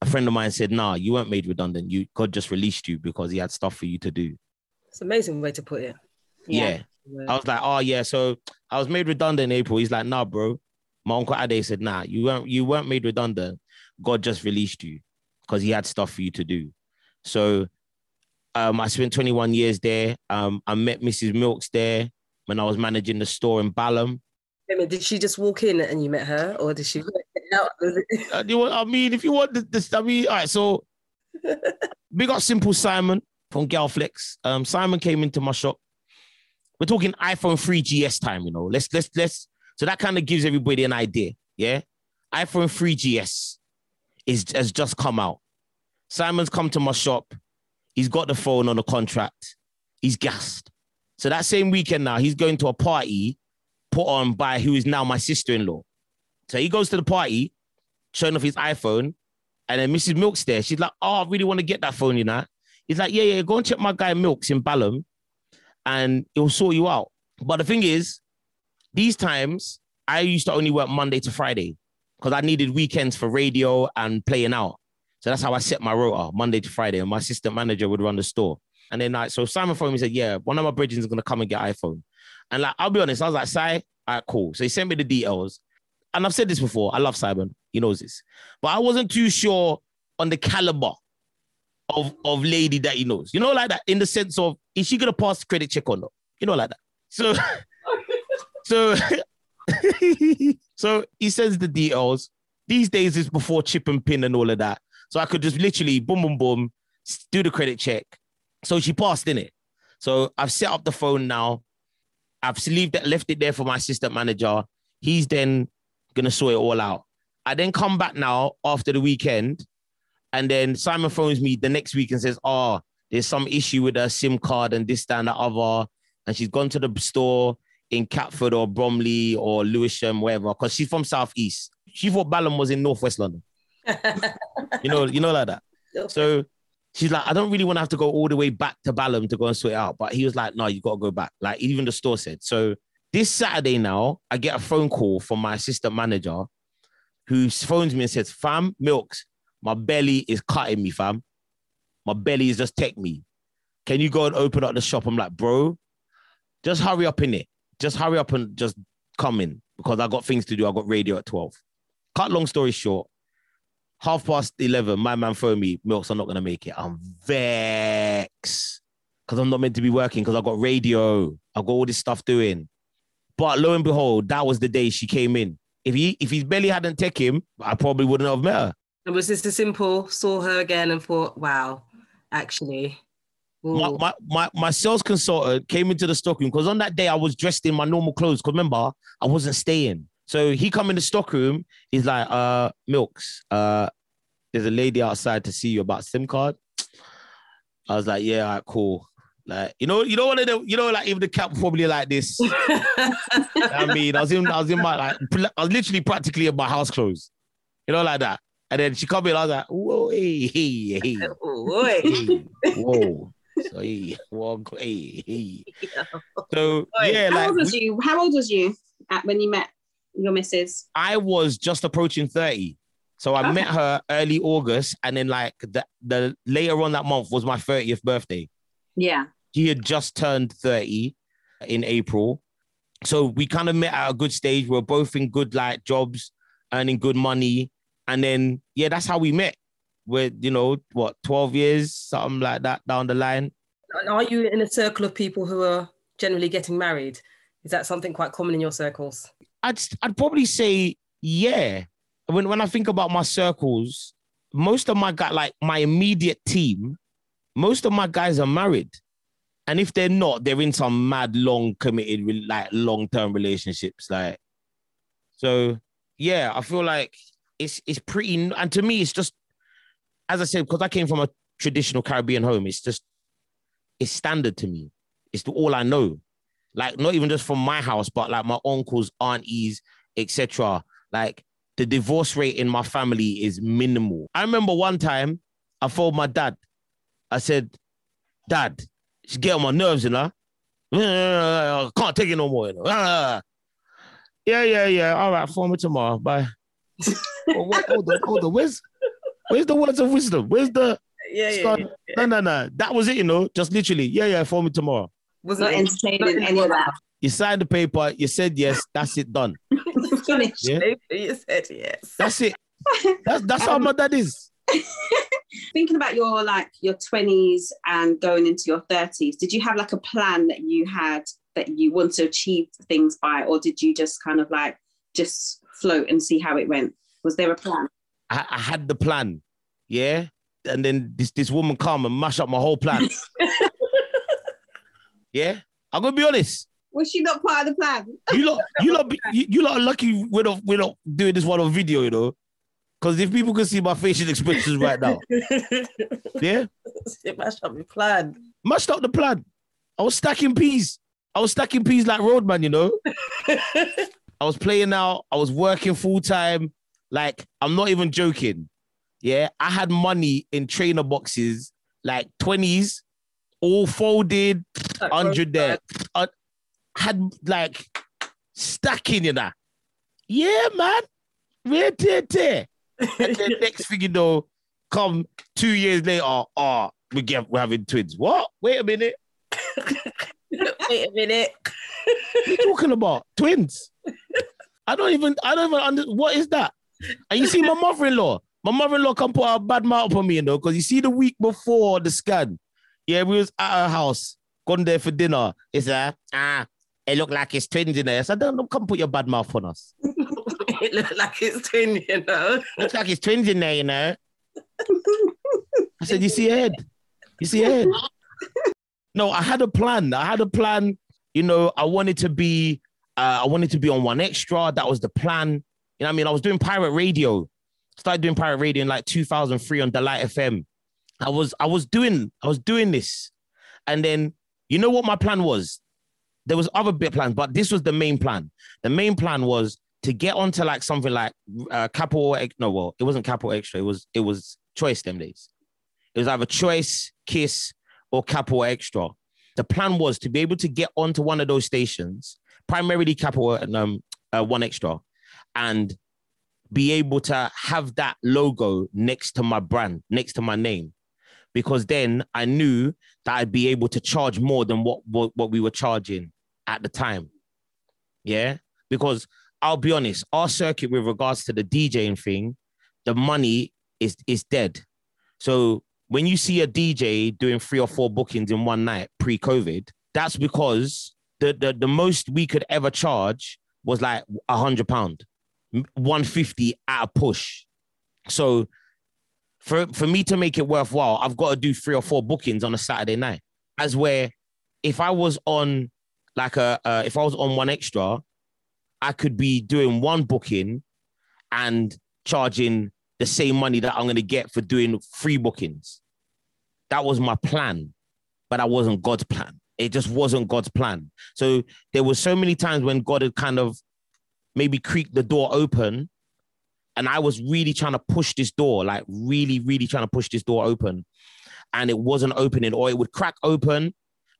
a friend of mine said, nah, you weren't made redundant. You God just released you because he had stuff for you to do. It's an amazing way to put it. Yeah. yeah. I was like, oh yeah. So I was made redundant in April. He's like, nah, bro. My uncle Ade said, nah, you weren't you weren't made redundant. God just released you because he had stuff for you to do. So um, I spent 21 years there. Um, I met Mrs. Milks there when I was managing the store in Balham. I mean, did she just walk in and you met her, or did she? uh, I mean, if you want this, I mean, all right. So, big up Simple Simon from Galflex. Um, Simon came into my shop we're talking iPhone 3 GS time, you know. Let's let's let's so that kind of gives everybody an idea. Yeah. iPhone 3 GS is has just come out. Simon's come to my shop. He's got the phone on a contract. He's gassed. So that same weekend now, he's going to a party put on by who is now my sister-in-law. So he goes to the party, showing off his iPhone, and then Mrs. Milk's there. She's like, "Oh, I really want to get that phone, you know." He's like, "Yeah, yeah, go and check my guy Milks in Balham, and it'll sort you out." But the thing is, these times I used to only work Monday to Friday because I needed weekends for radio and playing out. So that's how I set my rota Monday to Friday, and my assistant manager would run the store. And then like, so Simon phoned me and said, "Yeah, one of my bridges is gonna come and get iPhone." And like, I'll be honest, I was like, "Si, all right, cool." So he sent me the details, and I've said this before. I love Simon, he knows this, but I wasn't too sure on the caliber of of lady that he knows. You know, like that in the sense of is she gonna pass credit check or not? You know, like that. So, so, so he sends the details. These days is before chip and pin and all of that. So I could just literally boom, boom, boom, do the credit check. So she passed in it. So I've set up the phone now. I've left it, left it there for my assistant manager. He's then gonna sort it all out. I then come back now after the weekend, and then Simon phones me the next week and says, "Oh, there's some issue with her SIM card and this, that, and the other." And she's gone to the store in Catford or Bromley or Lewisham, wherever, because she's from Southeast. She thought Balham was in Northwest London. you know, you know, like that. So she's like, I don't really want to have to go all the way back to Balham to go and sort it out. But he was like, no, you got to go back. Like even the store said. So this Saturday now, I get a phone call from my assistant manager who phones me and says, fam, Milks, my belly is cutting me, fam. My belly is just tech me. Can you go and open up the shop? I'm like, bro, just hurry up in it. Just hurry up and just come in because I got things to do. I got radio at 12. Cut long story short, half past 11, my man phoned me, Milks, I'm not going to make it. I'm vexed because I'm not meant to be working because I got radio. I got all this stuff doing. But lo and behold, that was the day she came in. If he if his belly hadn't taken him, I probably wouldn't have met her. And was just a simple saw her again and thought, wow, actually. My, ooh. my, my, my sales consultant came into the stockroom because on that day I was dressed in my normal clothes. Because remember, I wasn't staying. So he come in the stockroom. He's like, uh, Milks, uh, there's a lady outside to see you about SIM card. I was like, yeah, all right, cool. Like, you know, you know, one of the, you know, like even the cap probably like this. I mean, I was in, I was in my like, I was literally practically in my house clothes, you know, like that. And then she come in, I was like, whoa, hey, hey, hey, Ooh, wait. hey, whoa. So hey, whoa, hey, hey. So yeah, How like old was we- you? How old was you at when you met your missus? I was just approaching 30. So I Okay. met her early August, and then like the, the later on that month was my 30th birthday. Yeah. She had just turned 30 in April. So we kind of met at a good stage. We are both in good like jobs, earning good money. And then yeah, that's how we met. We're, you know, what, 12 years, something like that down the line. And are you in a circle of people who are generally getting married? Is that something quite common in your circles? I'd I'd probably say yeah. When when I think about my circles, most of my guy like my immediate team, most of my guys are married, and if they're not, they're in some mad long committed like long term relationships. Like, so yeah, I feel like it's it's pretty. And to me, it's just as I said because I came from a traditional Caribbean home. It's just it's standard to me. It's all I know like not even just from my house, but like my uncles, aunties, etc. Like the divorce rate in my family is minimal. I remember one time I phoned my dad. I said, "Dad, she's getting on my nerves, you know. I can't take it no more, you know." Ah. Yeah, yeah, yeah. All right, phone me tomorrow. Bye. Oh, what- hold on, hold on. Where's where's the words of wisdom? Where's the Yeah, Start- no, no, no. That was it, you know. Just literally, yeah, yeah. Phone me tomorrow. Wasn't Not it? entertaining Not any of that. You signed the paper. You said yes. That's it. Done. Finished. Yeah. You said yes. That's it. That's that's how Um, my dad is. Thinking about your like your twenties and going into your thirties, did you have like a plan that you had that you want to achieve things by, or did you just kind of like just float and see how it went? Was there a plan? I, I had the plan, yeah, and then this this woman come and mash up my whole plan. yeah, I'm gonna be honest. Was she not part of the plan? You lot, you lot, you, you lot are lucky we're not we're not doing this one on video, you know. Because if people can see my facial expressions right now, yeah, it mashed up the plan. mashed up the plan. I was stacking peas. I was stacking peas like roadman, you know. I was playing out. I was working full time. Like I'm not even joking. Yeah, I had money in trainer boxes, like twenties, all folded, hundred there. I had like stacking in that. Yeah, man. Right there, there. And then next thing you know, come two years later, oh, we get we're having twins. What? Wait a minute. Wait a minute. What are you talking about? Twins. I don't even I don't even under what is that? And you see my mother-in-law. My mother-in-law come put a bad mouth on me, you know, because you see the week before the scan. Yeah, we was at her house, gone there for dinner. It's a ah, it looked like it's twins in there. I said, don't, don't come put your bad mouth on us. it looked like it's twin, you know. Looks like it's twins in there, you know. I said, you see head? You see head? No, I had a plan. I had a plan. You know, I wanted to be, uh, I wanted to be on 1Xtra. That was the plan. You know what I mean? I was doing pirate radio. Started doing pirate radio in like 2003 on Delight FM. I was, I was doing, I was doing this. And then, you know what my plan was? There was other bit plans, but this was the main plan. The main plan was to get onto like something like uh, Capital. No, well, it wasn't Capital Xtra. It was, it was Choice them days. It was either Choice, Kiss, or Capital Xtra. The plan was to be able to get onto one of those stations, primarily Capital and um, uh, 1Xtra, and be able to have that logo next to my brand, next to my name, because then I knew that I'd be able to charge more than what what, what we were charging at the time. Yeah, because I'll be honest, our circuit with regards to the DJing thing, the money is is dead. So when you see a DJ doing three or four bookings in one night pre-COVID, that's because the the, the most we could ever charge was like a hundred pound, one fifty at a push. So for for me to make it worthwhile, I've got to do three or four bookings on a Saturday night. As where if I was on like a uh, if I was on 1Xtra, I could be doing one booking and charging the same money that I'm going to get for doing free bookings. That was my plan, but that wasn't God's plan. It just wasn't God's plan. So there were so many times when God had kind of maybe creaked the door open, and I was really trying to push this door, like really, really trying to push this door open, and it wasn't opening, or it would crack open,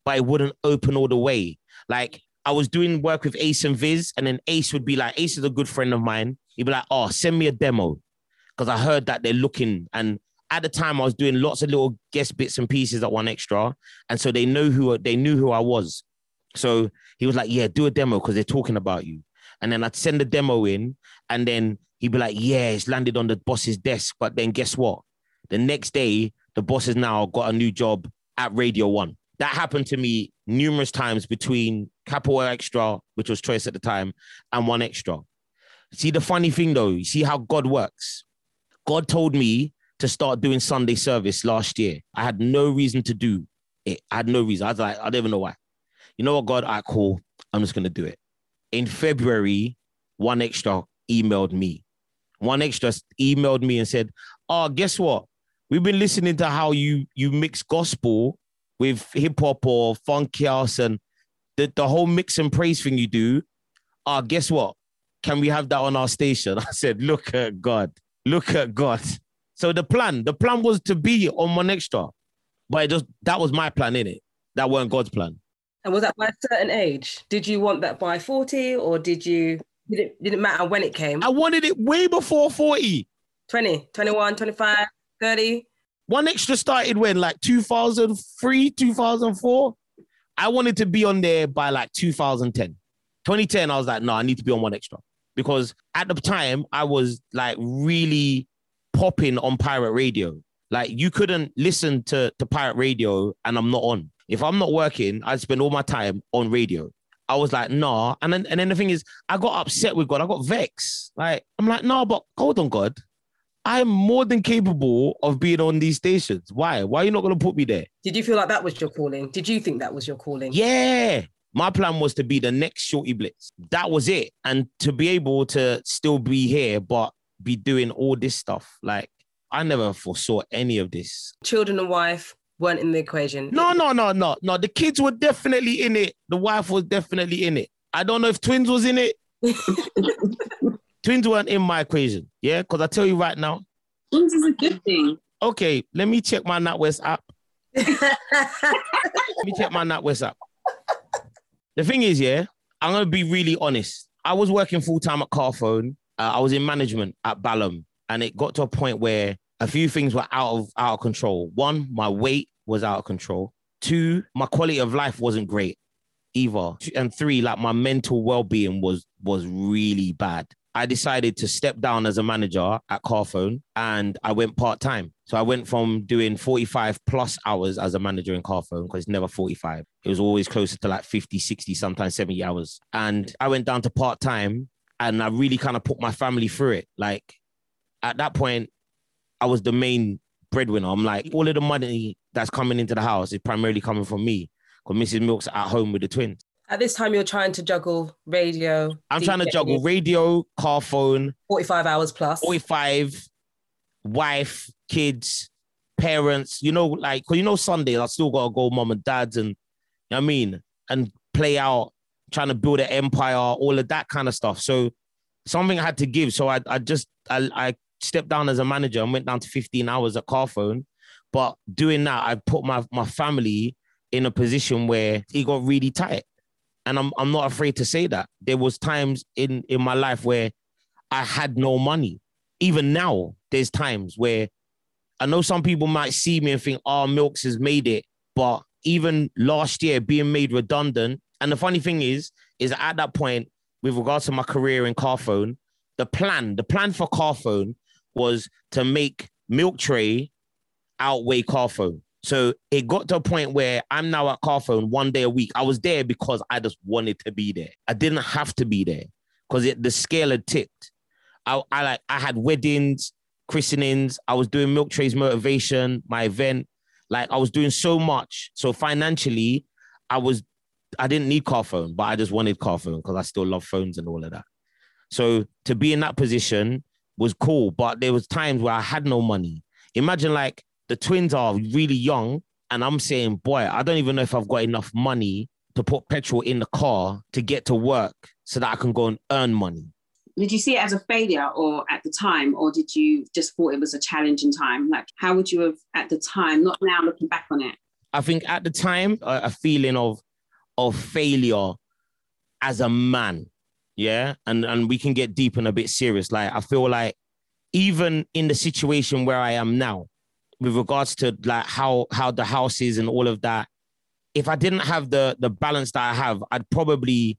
but it wouldn't open all the way. Like I was doing work with Ace and Vis, and then Ace would be like, Ace is a good friend of mine. He'd be like, oh, send me a demo. Because I heard that they're looking. And at the time I was doing lots of little guest bits and pieces at one extra. And so they know who they knew who I was. So he was like, Yeah, do a demo because they're talking about you. And then I'd send the demo in, and then he'd be like, Yeah, it's landed on the boss's desk. But then guess what? The next day, the boss has now got a new job at Radio One. That happened to me numerous times between Capital Xtra, which was choice at the time, and 1Xtra. See the funny thing though, you see how God works. God told me to start doing Sunday service last year. I had no reason to do it. I had no reason. I was like, I don't even know why. You know what, God? I cool. I'm just gonna do it. In February, 1Xtra emailed me. 1Xtra emailed me and said, "Oh, guess what? We've been listening to how you you mix gospel with hip hop or funky house and the, the whole mix and praise thing you do. Ah, guess what? Can we have that on our station? I said, look at God. Look at God. So the plan, the plan was to be on 1Xtra, but it just that was my plan in it. That weren't God's plan. And was that by a certain age? Did you want that by 40 or did you, did it, did it matter when it came? I wanted it way before 40. 20, 21, 25, 30? 1Xtra started when like 2003, 2004. I wanted to be on there by like 2010. 2010, I was like, no, I need to be on 1Xtra because at the time I was like really popping on pirate radio. Like you couldn't listen to, to pirate radio and I'm not on. If I'm not working, I spend all my time on radio. I was like, nah. And then and then the thing is, I got upset with God. I got vexed. Like, I'm like, nah, but hold on, God. I'm more than capable of being on these stations. Why? Why are you not gonna put me there? Did you feel like that was your calling? Did you think that was your calling? Yeah. My plan was to be the next Shorty Blitz. That was it. And to be able to still be here, but be doing all this stuff, like I never foresaw any of this. Children and wife weren't in the equation. No, no, no, no, no. The kids were definitely in it. The wife was definitely in it. I don't know if twins was in it. twins weren't in my equation. Yeah, because I tell you right now. Twins is a good thing. Okay, let me check my NatWest app. let me check my NatWest app. The thing is, yeah, I'm gonna be really honest. I was working full time at Carphone. Uh, I was in management at Balham, and it got to a point where a few things were out of out of control. One, my weight was out of control. Two, my quality of life wasn't great either. And three, like my mental well-being was was really bad. I decided to step down as a manager at Carphone and I went part-time. So I went from doing 45 plus hours as a manager in Carphone because it's never 45. It was always closer to like 50, 60, sometimes 70 hours. And I went down to part-time and I really kind of put my family through it. Like at that point, I was the main breadwinner. I'm like, all of the money that's coming into the house is primarily coming from me because Mrs. Milk's at home with the twins. At this time, you're trying to juggle radio. I'm trying to juggle radio, Carphone, 45 hours 45, wife, kids, parents. You know, like, cause you know, Sundays, I still got to go mom and dad's and, you know what I mean? And play out, trying to build an empire, all of that kind of stuff. So something I had to give. So I, I just, I, I stepped down as a manager and went down to 15 hours at Carphone. But doing that, I put my, my family in a position where it got really tight and I'm I'm not afraid to say that. There was times in in my life where I had no money. Even now, there's times where I know some people might see me and think, "Oh, Milks has made it," but even last year, being made redundant. And the funny thing is, is at that point, with regards to my career in Carphone, the plan, the plan for Carphone was to make Milk Tray outweigh Carphone. So it got to a point where I'm now at Carphone one day a week. I was there because I just wanted to be there. I didn't have to be there because the scale had tipped. I, I like I had weddings, christenings. I was doing Milk Trays motivation, my event. Like I was doing so much. So financially, I was I didn't need Carphone, but I just wanted Carphone because I still love phones and all of that. So to be in that position was cool, but there was times where I had no money. Imagine like the twins are really young, and I'm saying, boy, I don't even know if I've got enough money to put petrol in the car to get to work so that I can go and earn money. Did you see it as a failure or at the time, or did you just thought it was a challenging time? Like, how would you have at the time, not now looking back on it? I think at the time, a, a feeling of of failure as a man, yeah, and and we can get deep and a bit serious. Like I feel like even in the situation where I am now, with regards to like how how the house is and all of that if i didn't have the the balance that i have i'd probably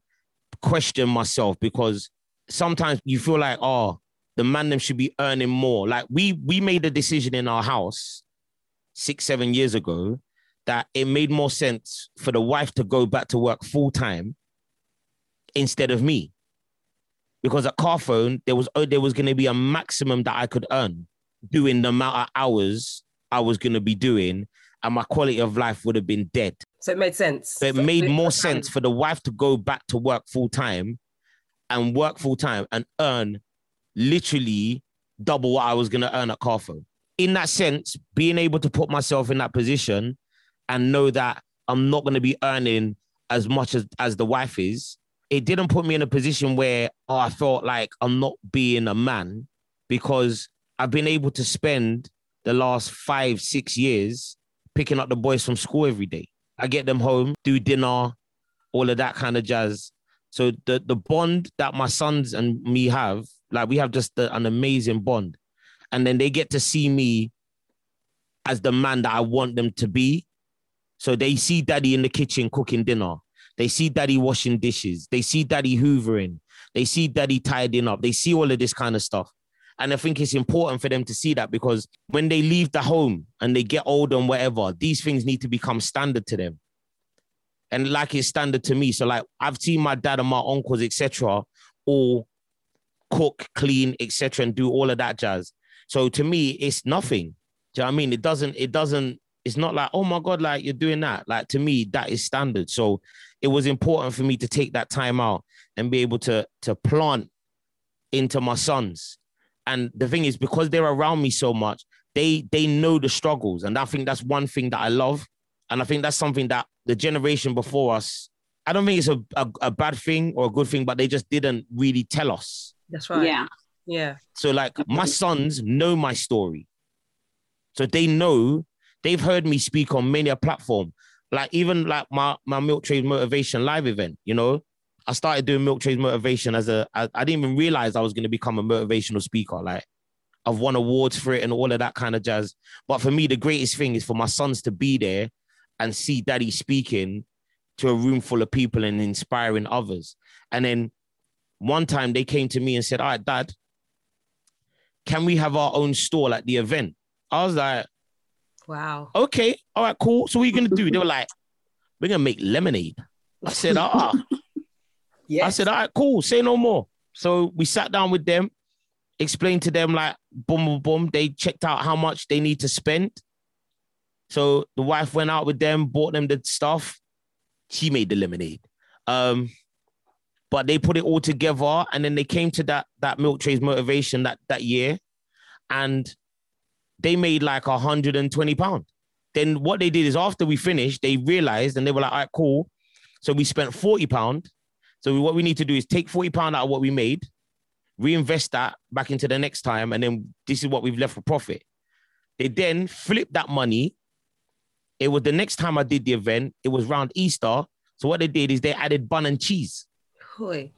question myself because sometimes you feel like oh the man them should be earning more like we we made a decision in our house six seven years ago that it made more sense for the wife to go back to work full time instead of me because at Carphone there was oh, there was going to be a maximum that I could earn doing the amount of hours I was going to be doing, and my quality of life would have been dead. So it made sense. So it made more sense for the wife to go back to work full time and work full time and earn literally double what I was going to earn at Carphone. In that sense, being able to put myself in that position and know that I'm not going to be earning as much as, as the wife is, it didn't put me in a position where oh, I felt like I'm not being a man because I've been able to spend the last five, six years picking up the boys from school every day. I get them home, do dinner, all of that kind of jazz. So the the bond that my sons and me have, like we have just a, an amazing bond. And then they get to see me as the man that I want them to be. So they see daddy in the kitchen cooking dinner. They see daddy washing dishes. They see daddy hoovering. They see daddy tidying up. They see all of this kind of stuff. And I think it's important for them to see that because when they leave the home and they get old and whatever, these things need to become standard to them. And like it's standard to me. So like I've seen my dad and my uncles, etc., all cook, clean, etc., and do all of that jazz. So to me, it's nothing. Do you know what I mean? It doesn't, it doesn't it's not like, oh my God, like you're doing that. Like to me, that is standard. So it was important for me to take that time out and be able to to plant into my sons. And the thing is, because they're around me so much, they they know the struggles. And I think that's one thing that I love. And I think that's something that the generation before us, I don't think it's a, a, a bad thing or a good thing, but they just didn't really tell us. That's right. Yeah. Yeah. So like my sons know my story. So they know they've heard me speak on many a platform. Like even like my my Milk Tray motivation live event, you know, I started doing Milk Tray motivation as a I, I didn't even realize I was going to become a motivational speaker. Like I've won awards for it and all of that kind of jazz. But for me, the greatest thing is for my sons to be there and see daddy speaking to a room full of people and inspiring others. And then one time they came to me and said, All right, dad, can we have our own stall at the event? I was like, Wow. okay, all right, cool. So what are you gonna do? They were like, we're gonna make lemonade. I said, ah. Yeah." I said, all right, cool. Say no more. So we sat down with them, explained to them like, boom, boom, boom. They checked out how much they need to spend. So the wife went out with them, bought them the stuff. She made the lemonade. Um, but they put it all together, and then they came to that that Milk Tray's motivation that that year, and they made like 120 pounds. Then what they did is after we finished, they realized and they were like, all right, cool. So we spent 40 pounds. So what we need to do is take 40 pounds out of what we made, reinvest that back into the next time, and then this is what we've left for profit. They then flipped that money. It was the next time I did the event, it was around Easter. So what they did is they added bun and cheese. Hoy.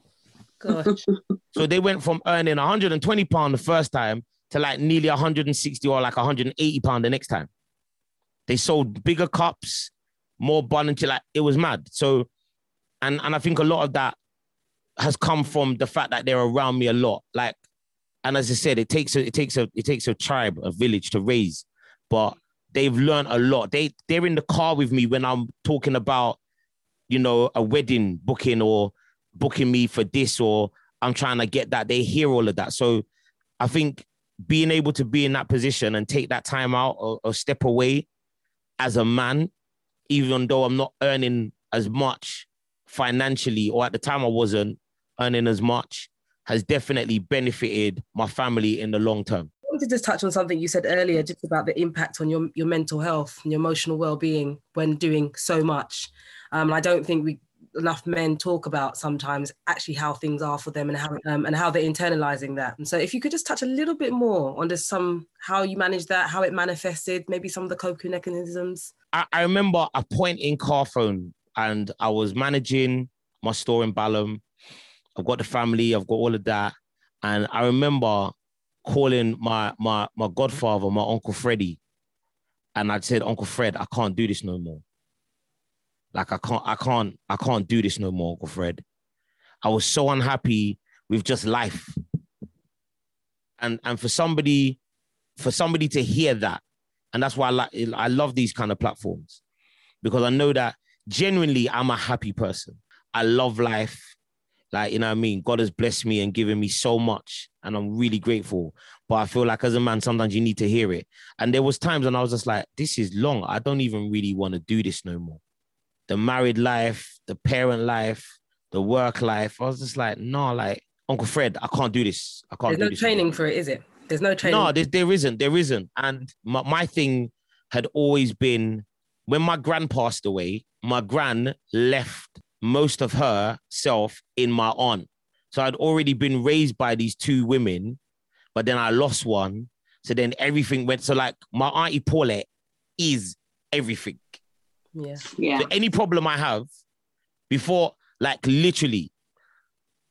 Gosh. So they went from earning 120 pound the first time to like nearly 160 or like 180 pound the next time. They sold bigger cups, more bun and like it was mad. So, and and I think a lot of that has come from the fact that they're around me a lot. Like, and as I said, it takes a it takes a it takes a tribe, a village to raise, but they've learned a lot. They they're in the car with me when I'm talking about, you know, a wedding booking or booking me for this or I'm trying to get that. They hear all of that. So I think being able to be in that position and take that time out or, or step away as a man, even though I'm not earning as much financially, or at the time I wasn't earning as much, has definitely benefited my family in the long term. I wanted to just touch on something you said earlier, just about the impact on your, your mental health and your emotional well-being when doing so much. Um, and I don't think we enough men talk about sometimes actually how things are for them and how um, and how they're internalizing that. And so, if you could just touch a little bit more on just some how you manage that, how it manifested, maybe some of the coping mechanisms. I, I remember a point in Carphone, and I was managing my store in Balham. I've got the family, I've got all of that, and I remember calling my my my godfather, my uncle Freddie, and I said, Uncle Fred, I can't do this no more. Like I can't, I can't, I can't do this no more, Uncle Fred. I was so unhappy with just life. And and for somebody, for somebody to hear that, and that's why I like I love these kind of platforms because I know that genuinely I'm a happy person. I love life. Like, you know what I mean? God has blessed me and given me so much. And I'm really grateful. But I feel like as a man, sometimes you need to hear it. And there was times when I was just like, this is long. I don't even really want to do this no more the married life, the parent life, the work life. I was just like, no, like Uncle Fred, I can't do this. I can't. There's no training for it, is it? There's no training. No, there, there isn't. There isn't. And my, my thing had always been when my gran passed away. My gran left most of her self in my aunt. So I'd already been raised by these two women, but then I lost one. So then everything went. So like my auntie Paulette is everything. Yeah. Yeah. So any problem I have before, like literally,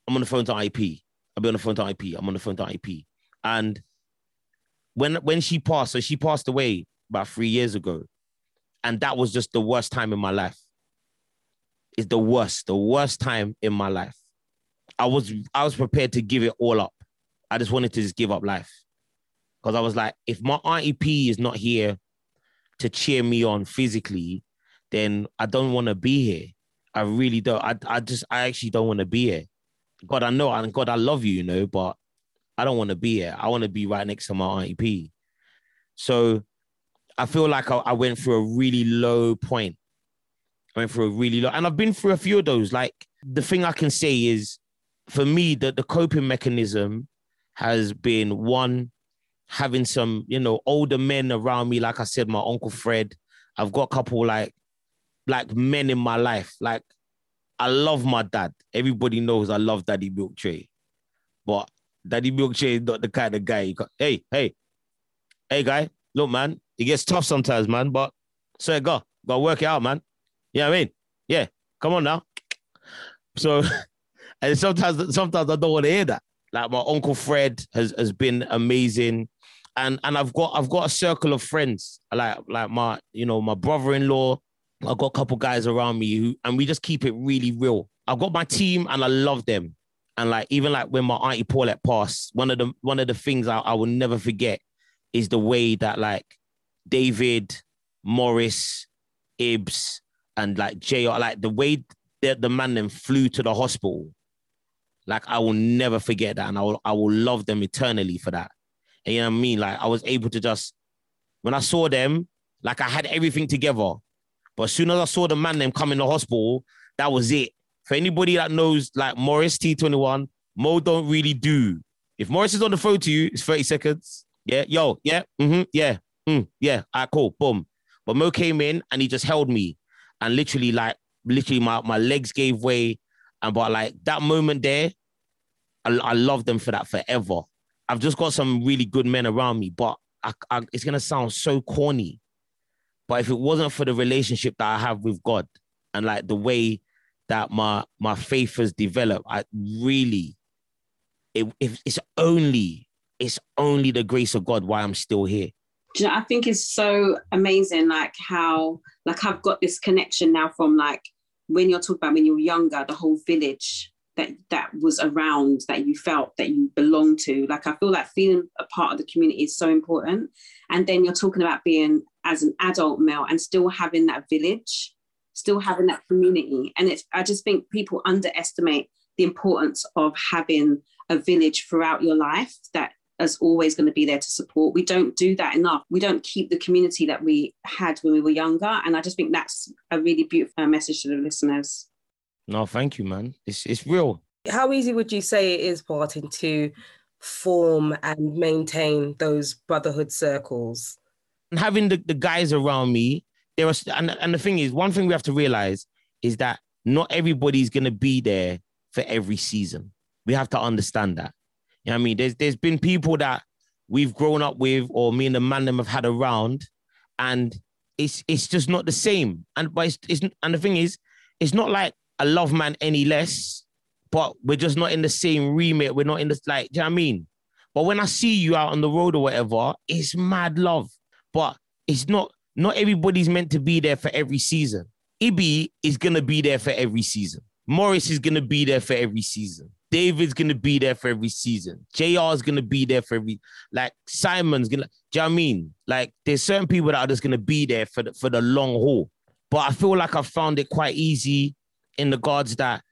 I'm on the phone to IP. I'll be on the phone to IP. I'm on the phone to IP. And when when she passed, so she passed away about three years ago. And that was just the worst time in my life. It's the worst, the worst time in my life. I was I was prepared to give it all up. I just wanted to just give up life. Because I was like, if my Auntie P is not here to cheer me on physically, then I don't want to be here. I really don't. I, I just, I actually don't want to be here. God, I know, and God, I love you, you know, but I don't want to be here. I want to be right next to my Auntie P. So I feel like I, I went through a really low point. I went through a really low, and I've been through a few of those. Like the thing I can say is, for me, that the coping mechanism has been one having some, you know, older men around me. Like I said, my uncle Fred. I've got a couple like like men in my life. Like I love my dad. Everybody knows I love Daddy Milk Tray. But Daddy Milk Tray is not the kind of guy you. Hey, hey, hey, guy. Look, man, it gets tough sometimes, man. But so go, gotta work it out, man. You know what I mean? Yeah, come on now. So, and sometimes, sometimes I don't want to hear that. Like my uncle Fred has has been amazing, and and I've got I've got a circle of friends like like my you know my brother in law. I've got a couple guys around me who, and we just keep it really real. I've got my team, and I love them. And like even like when my auntie Paulette passed, one of the one of the things I, I will never forget is the way that like David, Morris, Ibs, and like JR, like the way that the man then flew to the hospital. Like I will never forget that, and I will I will love them eternally for that. And you know what I mean? Like I was able to just when I saw them, like I had everything together. But as soon as I saw the man them come in the hospital, that was it. For anybody that knows, like Morris T21, Mo don't really do. If Morris is on the phone to you, it's 30 seconds. Yeah, yo, yeah, mm-hmm, yeah, mm, yeah, all right, cool, boom. But Mo came in and he just held me and literally, like, literally my, my legs gave way. And but like that moment there, I, I love them for that forever. I've just got some really good men around me, but I, I, it's gonna sound so corny. But if it wasn't for the relationship that I have with God and like the way that my my faith has developed, I really, it, if it's only it's only the grace of God why I'm still here. You know, I think it's so amazing, like how like I've got this connection now from like when you're talking about when you were younger, the whole village that that was around that you felt that you belonged to. Like I feel like feeling a part of the community is so important. And then you're talking about being as an adult male and still having that village, still having that community. And it's I just think people underestimate the importance of having a village throughout your life that is always going to be there to support. We don't do that enough. We don't keep the community that we had when we were younger. And I just think that's a really beautiful message to the listeners. No, thank you, man. It's it's real. How easy would you say it is, Martin, to form and maintain those brotherhood circles? And having the, the guys around me, there was and, and the thing is, one thing we have to realize is that not everybody's gonna be there for every season. We have to understand that. You know what I mean? There's there's been people that we've grown up with, or me and the man them have had around, and it's it's just not the same. And but it's, it's and the thing is, it's not like I love man any less, but we're just not in the same remit. We're not in the like, do you know what I mean? But when I see you out on the road or whatever, it's mad love. But it's not not everybody's meant to be there for every season. Ibi is gonna be there for every season. Morris is gonna be there for every season. David's gonna be there for every season. JR is gonna be there for every like Simon's gonna. Do you know I mean? Like there's certain people that are just gonna be there for the for the long haul. But I feel like I found it quite easy in the guards that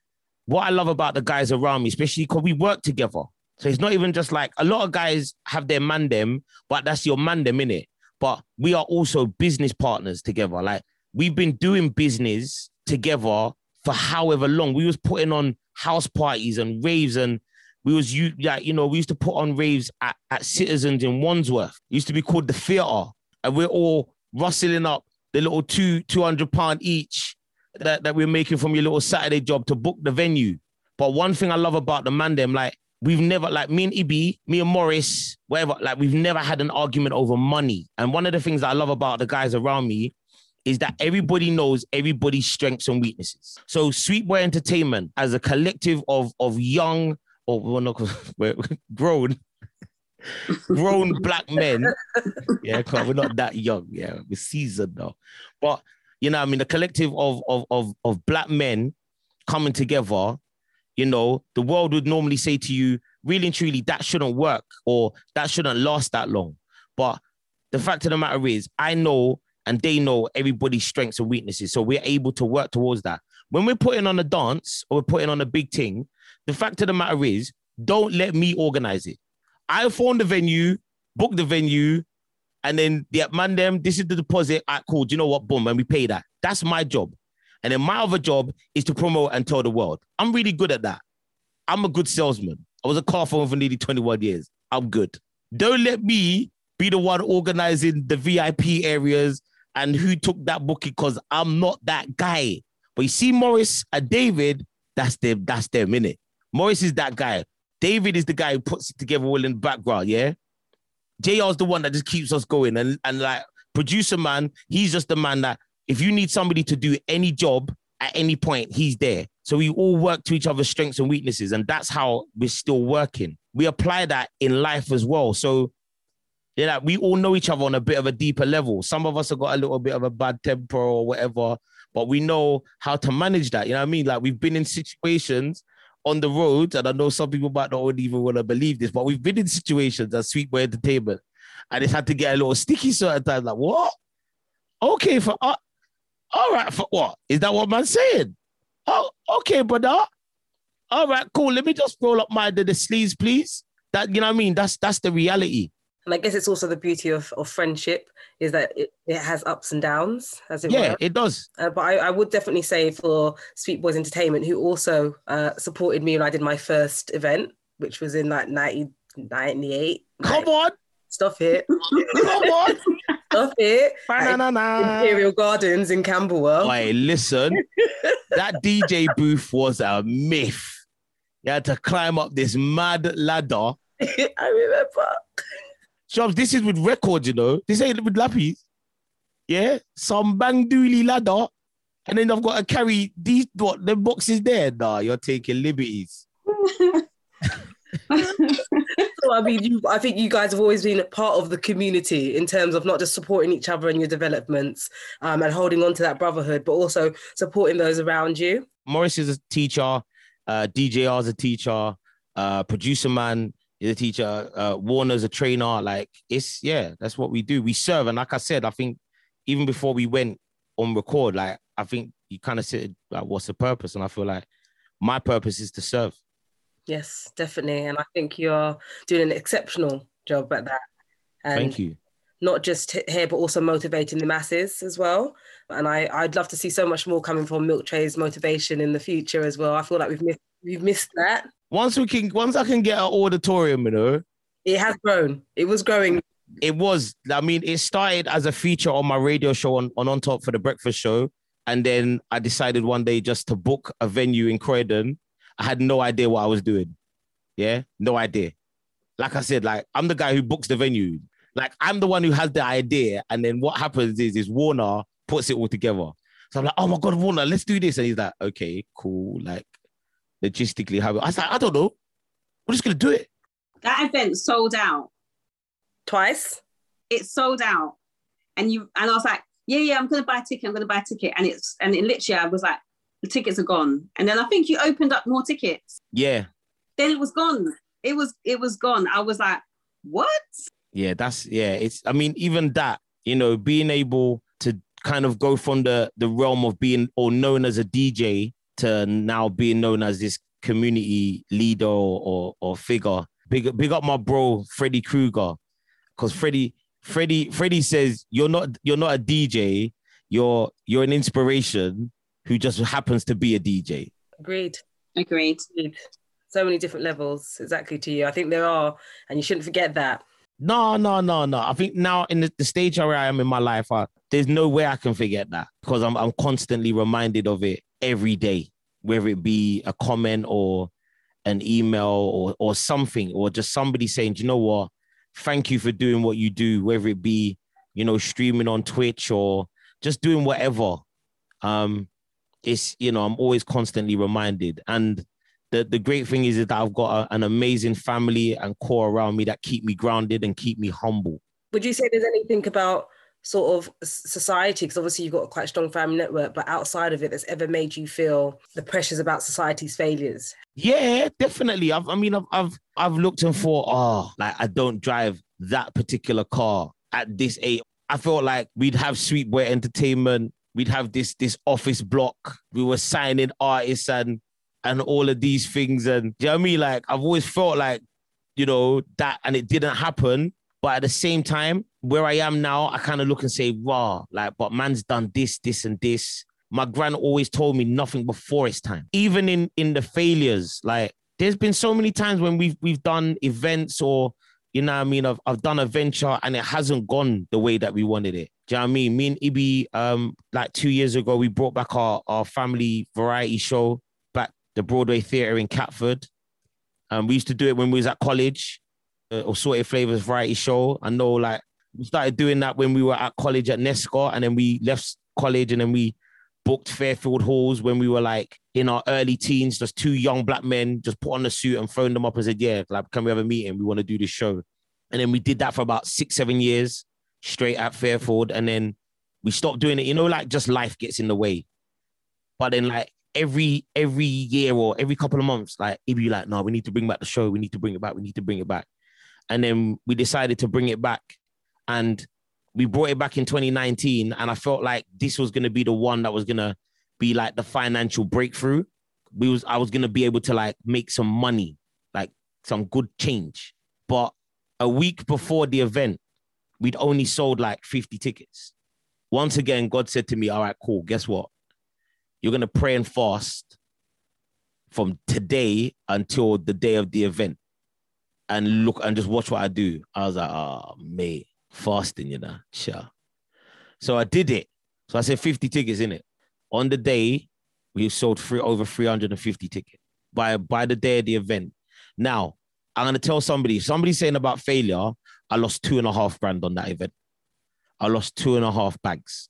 what I love about the guys around me, especially because we work together. So it's not even just like a lot of guys have their man them, but that's your man them in it. But we are also business partners together. Like we've been doing business together for however long. We was putting on house parties and raves and we was you like you know we used to put on raves at, at Citizens in Wandsworth. It used to be called the theater, and we're all rustling up the little two two hundred pound each that, that we're making from your little Saturday job to book the venue. But one thing I love about the man, them, like, we've never, like, me and Ibi, me and Morris, whatever, like, we've never had an argument over money. And one of the things I love about the guys around me is that everybody knows everybody's strengths and weaknesses. So Sweet Boy Entertainment, as a collective of, of young, or well, not, we're grown, grown black men. Yeah, we're not that young. Yeah, we're seasoned now. But you know, I mean, the collective of of of of black men coming together, you know, the world would normally say to you, really and truly, that shouldn't work or that shouldn't last that long. But the fact of the matter is, I know and they know everybody's strengths and weaknesses. So we're able to work towards that. When we're putting on a dance or we're putting on a big thing, the fact of the matter is, don't let me organize it. I phone the venue, book the venue, And then yeah, man, them, this is the deposit. I cool. Do you know what? Boom, and we pay that. That's my job. And then my other job is to promote and tell the world. I'm really good at that. I'm a good salesman. I was a Carphone for nearly 21 years. I'm good. Don't let me be the one organizing the VIP areas and who took that booking because I'm not that guy. But you see, Morris and David, that's them, that's their minute. Morris is that guy. David is the guy who puts it together all in the background, yeah? JR's the one that just keeps us going. And, and like producer man, he's just the man that if you need somebody to do any job at any point, he's there. So we all work to each other's strengths and weaknesses. And that's how we're still working. We apply that in life as well. So yeah, we all know each other on a bit of a deeper level. Some of us have got a little bit of a bad temper or whatever, but we know how to manage that. You know what I mean? Like we've been in situations on the road, and I know some people might not even want to believe this, but we've been in situations at Sweet Boy Entertainment, and it's had to get a little sticky certain times. Like, what? Okay, for uh, all right, for what? Is that what man's saying? Oh, okay, brother. All right, cool. Let me just roll up my the, the sleeves, please. That you know what I mean? That's that's the reality. And I guess it's also the beauty of, of friendship is that it, it has ups and downs, as it yeah, were. it does. Uh, but I, I, would definitely say for Sweet Boys Entertainment, who also uh, supported me when I did my first event, which was in like 1998. Come on. Stop it. Come on. Stop it. Imperial Gardens in Camberwell. Wait, listen, that DJ booth was a myth. You had to climb up this mad ladder. I remember. Jobs, this is with records, you know. This ain't with lappies. Yeah, some bang dooley ladder. And then I've got to carry these what the boxes there. Nah, you're taking liberties. so, I mean, you, I think you guys have always been a part of the community in terms of not just supporting each other in your developments um, and holding on to that brotherhood, but also supporting those around you. Morris is a teacher, uh, DJR is a teacher, uh, producer man is a teacher, uh, Warner's a trainer. Like it's yeah, that's what we do. We serve, and like I said, I think even before we went on record, like I think you kind of said like, what's the purpose? And I feel like my purpose is to serve. Yes, definitely, and I think you're doing an exceptional job at that. And Thank you. Not just here, but also motivating the masses as well. And I, I'd love to see so much more coming from Milk Tray's motivation in the future as well. I feel like we've missed we've missed that. Once we can, once I can get an auditorium, you know, it has grown. It was growing. It was. I mean, it started as a feature on my radio show on on, on top for the breakfast show, and then I decided one day just to book a venue in Croydon. I had no idea what I was doing. Yeah, no idea. Like I said, like I'm the guy who books the venue. Like I'm the one who has the idea, and then what happens is is Warner puts it all together. So I'm like, oh my god, Warner, let's do this, and he's like, okay, cool. Like logistically how I was like, I don't know. We're just gonna do it. That event sold out. Twice? It sold out. And you and I was like, yeah, yeah, I'm gonna buy a ticket, I'm gonna buy a ticket. And it's and it literally I was like, the tickets are gone. And then I think you opened up more tickets. Yeah. Then it was gone. It was it was gone. I was like, what? Yeah, that's yeah. It's I mean, even that, you know, being able to kind of go from the the realm of being or known as a DJ to now being known as this community leader or, or, or figure. Big, big up my bro Freddie Krueger, because Freddie, Freddie, Freddie says you're not you're not a DJ. You're you're an inspiration who just happens to be a DJ. Agreed. Agreed. So many different levels, exactly to you. I think there are, and you shouldn't forget that. No, no, no, no. I think now in the, the stage where I am in my life, I, there's no way I can forget that because I'm I'm constantly reminded of it every day, whether it be a comment or an email or or something, or just somebody saying, you know what, thank you for doing what you do, whether it be, you know, streaming on Twitch or just doing whatever. Um, it's you know, I'm always constantly reminded. And the, the great thing is that I've got a, an amazing family and core around me that keep me grounded and keep me humble. Would you say there's anything about sort of society because obviously you've got a quite strong family network but outside of it that's ever made you feel the pressures about society's failures yeah definitely I've, i mean I've, I've i've looked and thought oh like i don't drive that particular car at this age i felt like we'd have sweet boy entertainment we'd have this this office block we were signing artists and and all of these things and you know what i mean like i've always felt like you know that and it didn't happen but at the same time where I am now, I kind of look and say, wow, like, but man's done this, this, and this. My grand always told me nothing before it's time. Even in in the failures, like there's been so many times when we've we've done events or you know what I mean, I've I've done a venture and it hasn't gone the way that we wanted it. Do you know what I mean? Me and Ibi, um, like two years ago, we brought back our, our family variety show back the Broadway Theatre in Catford. Um, we used to do it when we was at college, uh, or Sorted Flavors variety show. I know like we started doing that when we were at college at Nescot, and then we left college and then we booked Fairfield Halls when we were like in our early teens, just two young black men, just put on the suit and phoned them up and said, Yeah, like, can we have a meeting? We want to do this show. And then we did that for about six, seven years straight at Fairfield. And then we stopped doing it. You know, like just life gets in the way. But then like every every year or every couple of months, like it'd be like, no, we need to bring back the show. We need to bring it back. We need to bring it back. And then we decided to bring it back. And we brought it back in 2019 and i felt like this was going to be the one that was going to be like the financial breakthrough. We was i was going to be able to like make some money like some good change. But a week before the event we'd only sold like 50 tickets. Once again god said to me all right cool guess what? You're going to pray and fast from today until the day of the event. And look and just watch what i do. I was like oh mate fasting, you know. Sure. So I did it. So I said 50 tickets in it. On the day, we sold three, over 350 tickets by, by the day of the event. Now, I'm going to tell somebody, somebody's saying about failure, I lost two and a half grand on that event. I lost two and a half bags.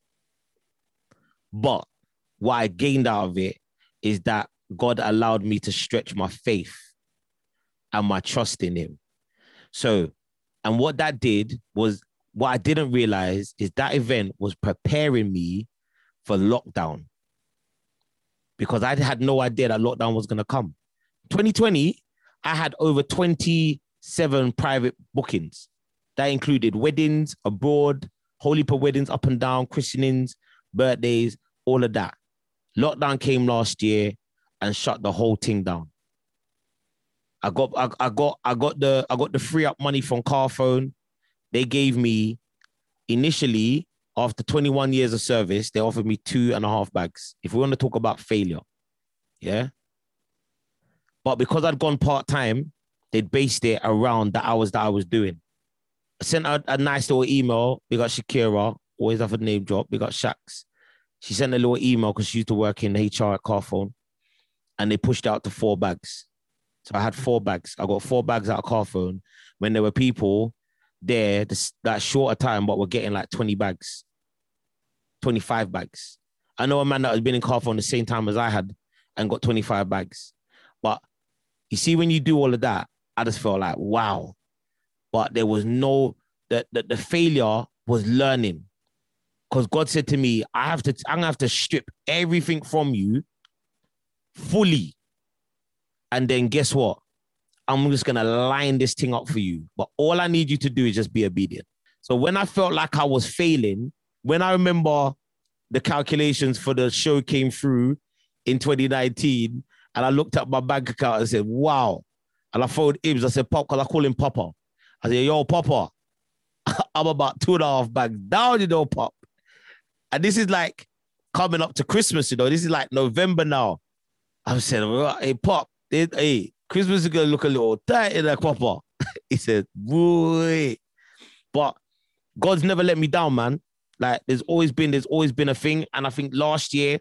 But what I gained out of it is that God allowed me to stretch my faith and my trust in Him. So, and what that did was what I didn't realize is that event was preparing me for lockdown because I had no idea that lockdown was going to come. 2020, I had over 27 private bookings. That included weddings abroad, holy per weddings up and down, christenings, birthdays, all of that. Lockdown came last year and shut the whole thing down. I got I, I got I got the I got the free up money from Carphone they gave me initially after 21 years of service, they offered me two and a half bags. If we want to talk about failure, yeah. But because I'd gone part time, they'd based it around the hours that I was doing. I sent out a nice little email. We got Shakira, always have a name drop. We got Shax. She sent a little email because she used to work in HR at Carphone, and they pushed out to four bags. So I had four bags. I got four bags out of Carphone when there were people there this, that shorter time, but we're getting like 20 bags, 25 bags. I know a man that has been in Carphone the same time as I had and got 25 bags. But you see, when you do all of that, I just felt like, wow. But there was no, the, the, the failure was learning. Because God said to me, I have to, I'm gonna have to strip everything from you fully. And then guess what? I'm just gonna line this thing up for you. But all I need you to do is just be obedient. So when I felt like I was failing, when I remember the calculations for the show came through in 2019, and I looked at my bank account and said, wow. And I phoned Ibs. I said, Pop, because I call him Papa. I said, yo, Papa, I'm about two and a half bags down, you know, Pop. And this is like coming up to Christmas, you know. This is like November now. I said, hey, Pop, hey, Christmas is gonna look a little tight in that papa. he said, boy. But God's never let me down, man. Like there's always been, there's always been a thing. And I think last year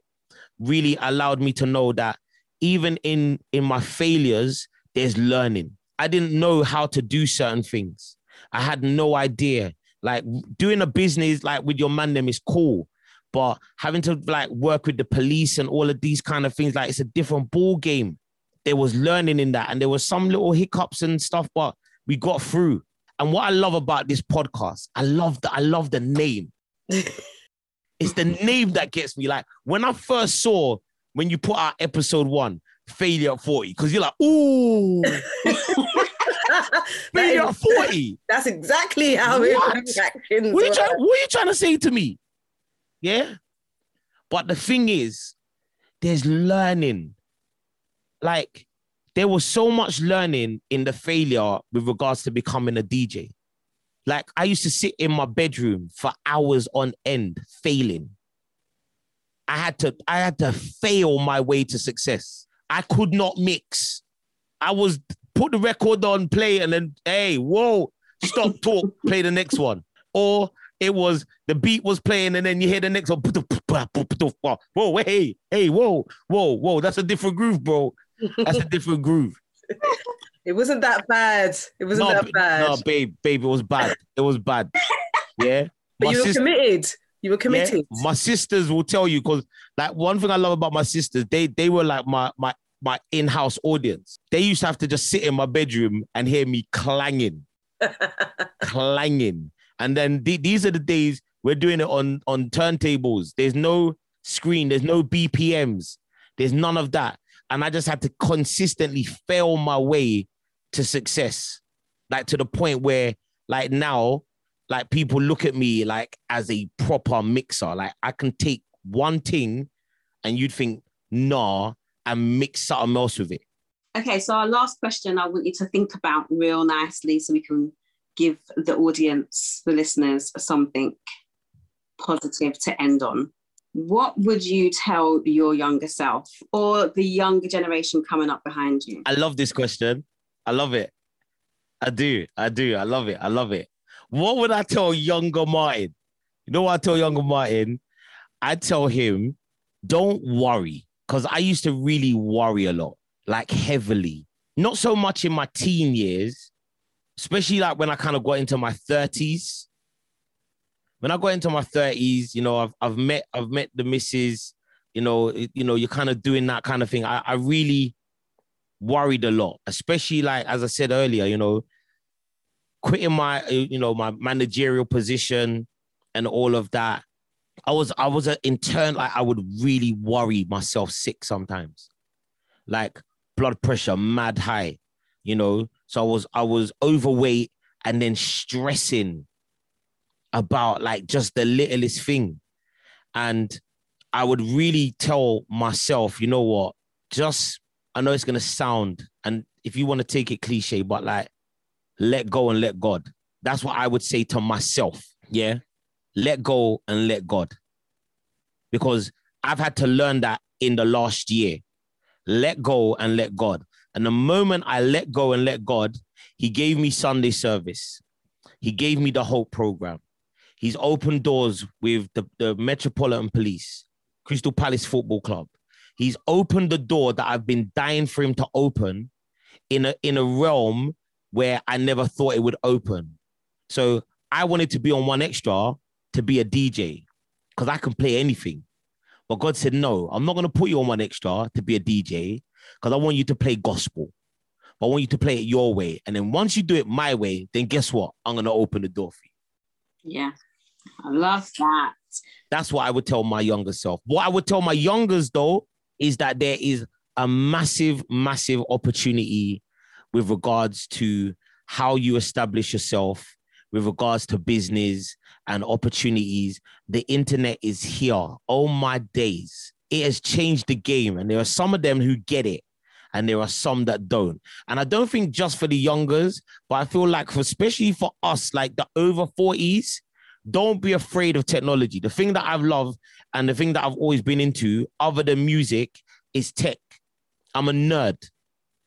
really allowed me to know that even in in my failures, there's learning. I didn't know how to do certain things. I had no idea. Like doing a business like with your man them is cool. But having to like work with the police and all of these kind of things, like it's a different ball game there was learning in that and there was some little hiccups and stuff, but we got through. And what I love about this podcast, I love the I love the name. it's the name that gets me. Like when I first saw when you put out episode one, failure at 40, because you're like, ooh. failure at 40. That's exactly how what? it what, are you trying, what are you trying to say to me? Yeah. But the thing is, there's learning like there was so much learning in the failure with regards to becoming a DJ. Like I used to sit in my bedroom for hours on end, failing. I had to, I had to fail my way to success. I could not mix. I was put the record on, play, and then hey, whoa, stop talk, play the next one. Or it was the beat was playing, and then you hear the next one. Whoa, hey, hey, whoa, whoa, whoa. That's a different groove, bro. That's a different groove. It wasn't that bad. It wasn't no, that bad. No, babe, babe, it was bad. It was bad. Yeah. but My you were sis- committed. You were yeah, committed. my sisters will tell you because like one thing I love about my sisters, they they were like my my my in-house audience. They used to have to just sit in my bedroom and hear me clanging, clanging. And then th- these are the days we're doing it on on turntables. There's no screen, there's no BPMs, there's none of that. And I just had to consistently fail my way to success, like to the point where like now, like people look at me like as a proper mixer. Like I can take one thing and you'd think, nah, and mix something else with it. Okay, so our last question I want you to think about real nicely so we can give the audience, the listeners, something positive to end on. What would you tell your younger self or the younger generation coming up behind you? I love this question. I love it. I do. I do. I love it. I love it. What would I tell younger Martin? You know what I tell younger Martin? I tell him, don't worry. Because I used to really worry a lot, like heavily. Not so much in my teen years, especially like when I kind of got into my 30s. When I got into my 30s, you know, I've I've met I've met the misses, you know, you know, you're kind of doing that kind of thing. I, I really worried a lot, especially like as I said earlier, you know, quitting my you know my managerial position and all of that. I was I was a, in turn like I would really worry myself sick sometimes, like blood pressure mad high, you know. So I was I was overweight and then stressing about like just the littlest thing, and I would really tell myself, you know what, just I know it's gonna sound, and if you want to take it cliche, but like let go and let God. That's what I would say to myself. Yeah. Let go and let God. Because I've had to learn that in the last year. Let go and let God. And the moment I let go and let God, He gave me Sunday service. He gave me the Hope program. He's opened doors with the, the Metropolitan Police, Crystal Palace Football Club. He's opened the door that I've been dying for him to open in a in a realm where I never thought it would open. So I wanted to be on 1Xtra to be a DJ because I can play anything. But God said, no, I'm not going to put you on 1Xtra to be a DJ because I want you to play gospel. I want you to play it your way. And then once you do it my way, then guess what? I'm going to open the door for you. Yeah, I love that. That's what I would tell my younger self. What I would tell my youngers though is that there is a massive, massive opportunity with regards to how you establish yourself, with regards to business and opportunities. The internet is here. Oh my days. It has changed the game. And there are some of them who get it. And there are some that don't. And I don't think just for the youngers, but I feel like for especially for us, like the over 40s, don't be afraid of technology. The thing that I've loved and the thing that I've always been into, other than music, is tech. I'm a nerd.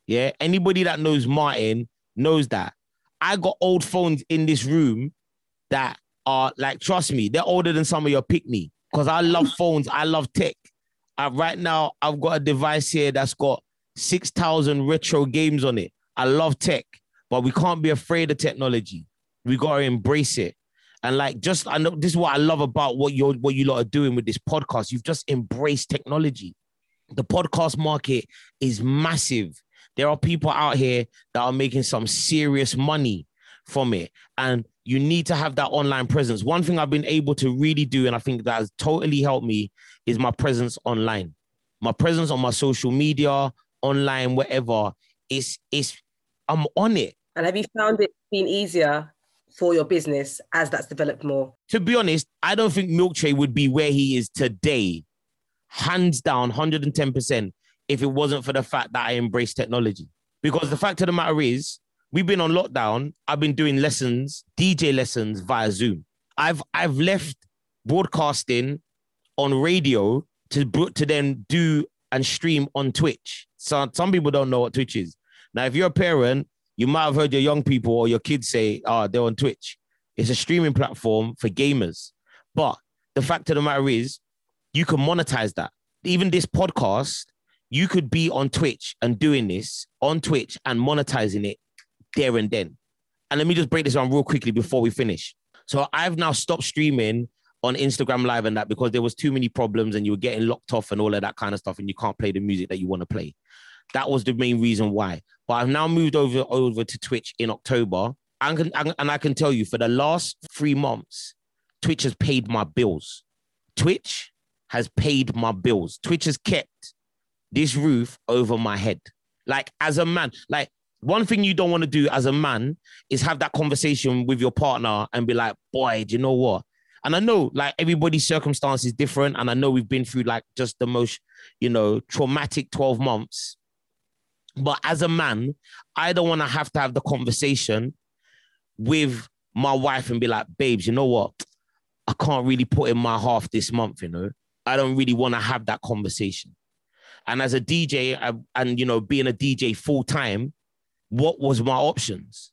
Yeah. Anybody that knows Martin knows that. I got old phones in this room that are like, trust me, they're older than some of your pick me because I love phones. I love tech. Right now, I've got a device here that's got 6,000 retro games on it. I love tech, but we can't be afraid of technology. We got to embrace it. And like, just I know this is what I love about what you're what you lot are doing with this podcast. You've just embraced technology. The podcast market is massive. There are people out here that are making some serious money from it. And you need to have that online presence. One thing I've been able to really do, and I think that has totally helped me, is my presence online. My presence on my social media, online, whatever. It's it's I'm on it. And have you found it been easier for your business as that's developed more? to be honest, I don't think Milk Tray would be where he is today, hands down, 110%, if it wasn't for the fact that I embrace technology. Because the fact of the matter is, we've been on lockdown. I've been doing lessons, DJ lessons via Zoom. I've I've left broadcasting on radio to to then do and stream on Twitch. So some people don't know what Twitch is. Now, if you're a parent, you might have heard your young people or your kids say, "Oh, they're on Twitch." It's a streaming platform for gamers. But the fact of the matter is, you can monetize that. Even this podcast, you could be on Twitch and doing this on Twitch and monetizing it there and then. And let me just break this down real quickly before we finish. So I've now stopped streaming on Instagram Live and that because there was too many problems and you were getting locked off and all of that kind of stuff, and you can't play the music that you want to play. That was the main reason why. But I've now moved over over to Twitch in October, and, and I can tell you for the last three months, Twitch has paid my bills. Twitch has paid my bills. Twitch has kept this roof over my head. Like as a man, like one thing you don't want to do as a man is have that conversation with your partner and be like, boy, do you know what? And I know like everybody's circumstance is different. And I know we've been through like just the most, you know, traumatic 12 months. But as a man, I don't want to have to have the conversation with my wife and be like, babes, you know what? I can't really put in my half this month, you know. I don't really want to have that conversation. And as a DJ, I, and you know, being a DJ full time, what was my options?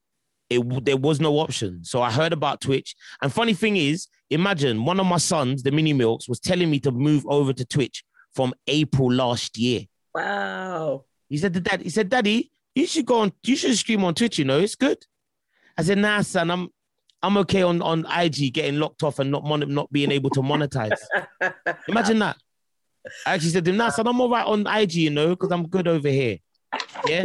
It there was no option. So I heard about Twitch. And funny thing is, imagine one of my sons, the mini milks, was telling me to move over to Twitch from April last year. Wow. He said to dad, he said, Daddy, you should go on, you should stream on Twitch, you know, it's good. I said, nah, son, I'm I'm okay on, on IG getting locked off and not mon- not being able to monetize. Imagine that. I actually said to him, nah, son, I'm all right on IG, you know, because I'm good over here. Yeah.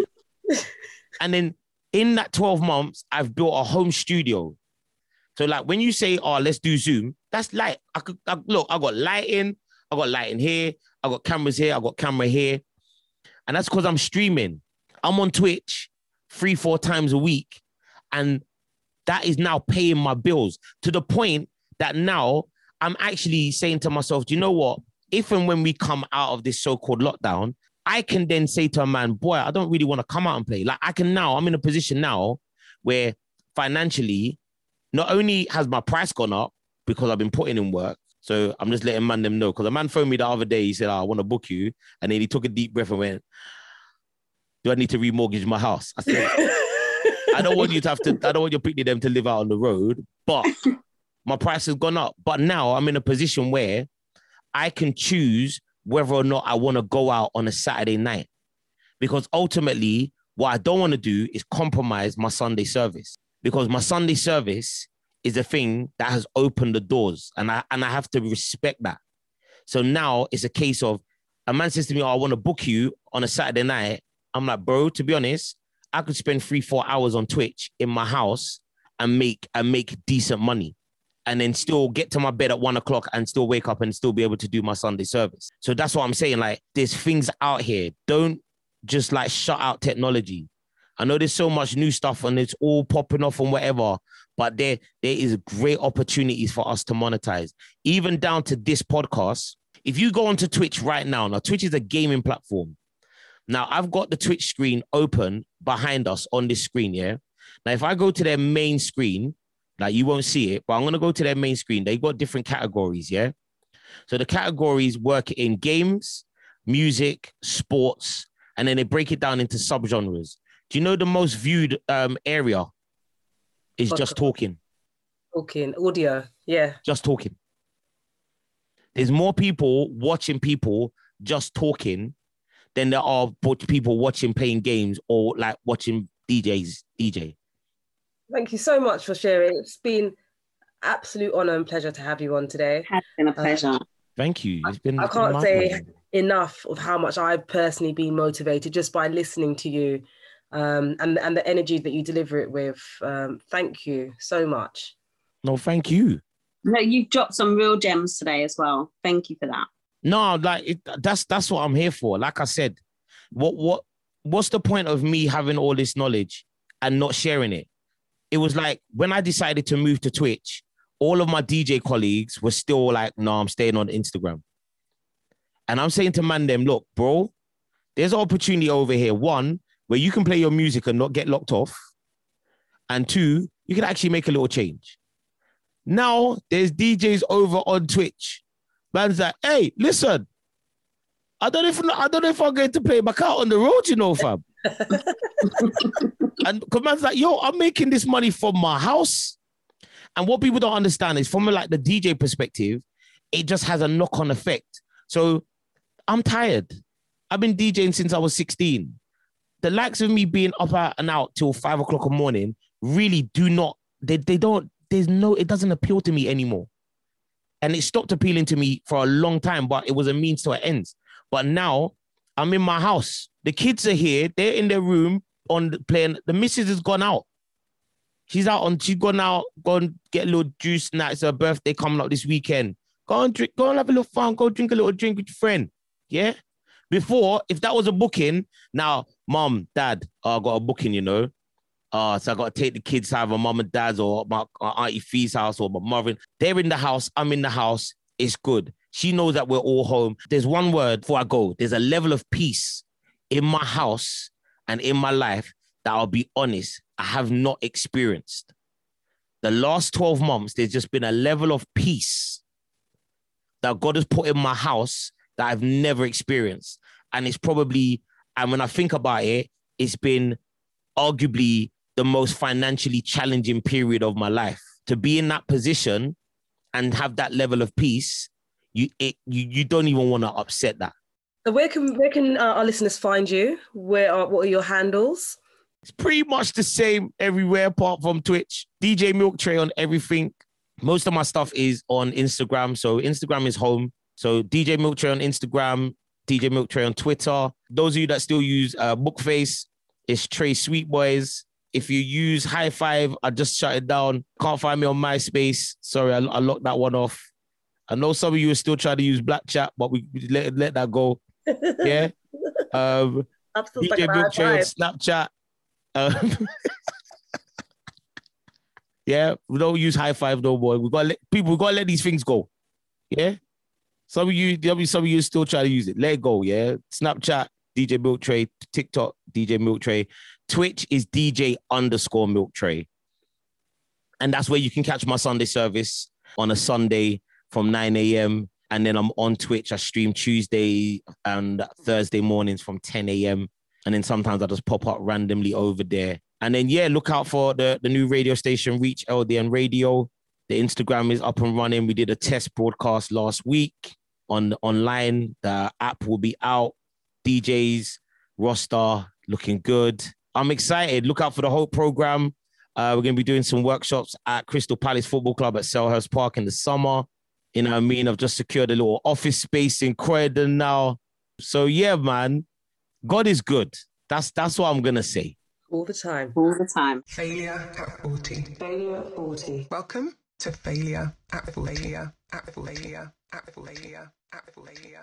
and then in that 12 months, I've built a home studio. So, like when you say, oh, let's do Zoom, that's light. I could I, look, I got lighting, I got lighting here, I got cameras here, I got camera here. And that's because I'm streaming. I'm on Twitch three, four times a week. And that is now paying my bills to the point that now I'm actually saying to myself, do you know what? If and when we come out of this so called lockdown, I can then say to a man, boy, I don't really want to come out and play. Like I can now, I'm in a position now where financially, not only has my price gone up because I've been putting in work, so I'm just letting man them know. Because a man phoned me the other day, he said, oh, I want to book you. And then he took a deep breath and went, Do I need to remortgage my house? I said, I don't want you to have to, I don't want your picnic them to live out on the road, but my price has gone up. But now I'm in a position where I can choose whether or not I want to go out on a Saturday night. Because ultimately, what I don't want to do is compromise my Sunday service. Because my Sunday service is a thing that has opened the doors. And I and I have to respect that. So now it's a case of a man says to me, oh, I want to book you on a Saturday night. I'm like, bro, to be honest, I could spend three, four hours on Twitch in my house and make and make decent money and then still get to my bed at one o'clock and still wake up and still be able to do my Sunday service. So that's what I'm saying. Like, there's things out here. Don't just like shut out technology. I know there's so much new stuff and it's all popping off and whatever, but there there is great opportunities for us to monetize. Even down to this podcast. If you go onto Twitch right now, now Twitch is a gaming platform. Now I've got the Twitch screen open behind us on this screen, yeah. Now if I go to their main screen, like you won't see it, but I'm gonna go to their main screen. They've got different categories, yeah. So the categories work in games, music, sports, and then they break it down into subgenres. Do you know the most viewed um, area is just talking? Talking, audio, yeah. Just talking. There's more people watching people just talking than there are people watching playing games or like watching DJs DJ. Thank you so much for sharing. It's been absolute honor and pleasure to have you on today. It's been a pleasure. Um, Thank you. It's been. I can't say pleasure. enough of how much I've personally been motivated just by listening to you, um, and and the energy that you deliver it with. Um, thank you so much. No, thank you. No, you've dropped some real gems today as well. Thank you for that. No, like it, that's that's what I'm here for. Like I said, what what what's the point of me having all this knowledge and not sharing it? It was like when I decided to move to Twitch, all of my DJ colleagues were still like, "No, I'm staying on Instagram." And I'm saying to man them, look, bro, there's an opportunity over here. One where you can play your music and not get locked off. and two, you can actually make a little change. Now there's DJs over on Twitch. Man's like, hey, listen, I don't know if I don't know if I'm going to play my car on the road, you know, fam. and man's like, yo, I'm making this money from my house. And what people don't understand is from like the DJ perspective, it just has a knock-on effect. So I'm tired. I've been DJing since I was 16. The likes of me being up and out till five o'clock in the morning really do not, they, they don't, there's no, it doesn't appeal to me anymore. And it stopped appealing to me for a long time, but it was a means to an end. But now I'm in my house. The kids are here. They're in their room on the, playing. The missus has gone out. She's out on. She's gone out. Go and get a little juice. Now it's her birthday coming up this weekend. Go and drink. Go and have a little fun. Go drink a little drink with your friend. Yeah. Before, if that was a booking, now mom, dad, oh, I got a booking. You know. Uh, so I got to take the kids either mom and dad's or my auntie Fee's house or my mother. They're in the house. I'm in the house. It's good. She knows that we're all home. There's one word before I go. There's a level of peace in my house and in my life that I'll be honest, I have not experienced. The last 12 months, there's just been a level of peace that God has put in my house that I've never experienced. And it's probably, and when I think about it, it's been arguably the most financially challenging period of my life. To be in that position and have that level of peace, you it, you, you don't even want to upset that. So where can where can uh, our listeners find you? Where are what are your handles? It's pretty much the same everywhere apart from Twitch. DJ Milk Tray on everything. Most of my stuff is on Instagram. So Instagram is home. So DJ Milk Tray on Instagram, DJ Milk Tray on Twitter. Those of you that still use uh, Bookface, it's Trey Sweet Boys. If you use High Five, I just shut it down. Can't find me on MySpace. Sorry, I, I locked that one off. I know some of you are still trying to use Black Chat, but we let let that go. Yeah. Um, DJ Milk Tray on Snapchat. Um, yeah, we don't use high five no more. We got let people. We got to let these things go. Yeah. Some of you, some of you still try to use it. Let it go. Yeah. Snapchat, DJ Milk Tray. TikTok, DJ Milk Tray. Twitch is DJ underscore Milk Tray. And that's where you can catch my Sunday service on a Sunday from 9 a.m. And then I'm on Twitch. I stream Tuesday and Thursday mornings from 10 a.m. And then sometimes I just pop up randomly over there. And then, yeah, look out for the, the new radio station, Reach LDN Radio. The Instagram is up and running. We did a test broadcast last week on online. The app will be out. DJs, roster looking good. I'm excited. Look out for the whole program. Uh, we're going to be doing some workshops at Crystal Palace Football Club at Selhurst Park in the summer. You know what I mean? I've just secured a little office space in Croydon now. So yeah, man, God is good. That's that's what I'm gonna say. All the time. All the time. Failure at 40. Failure at 40. Welcome to Failure at 40. Failure at 40. Failure at 40. At 40.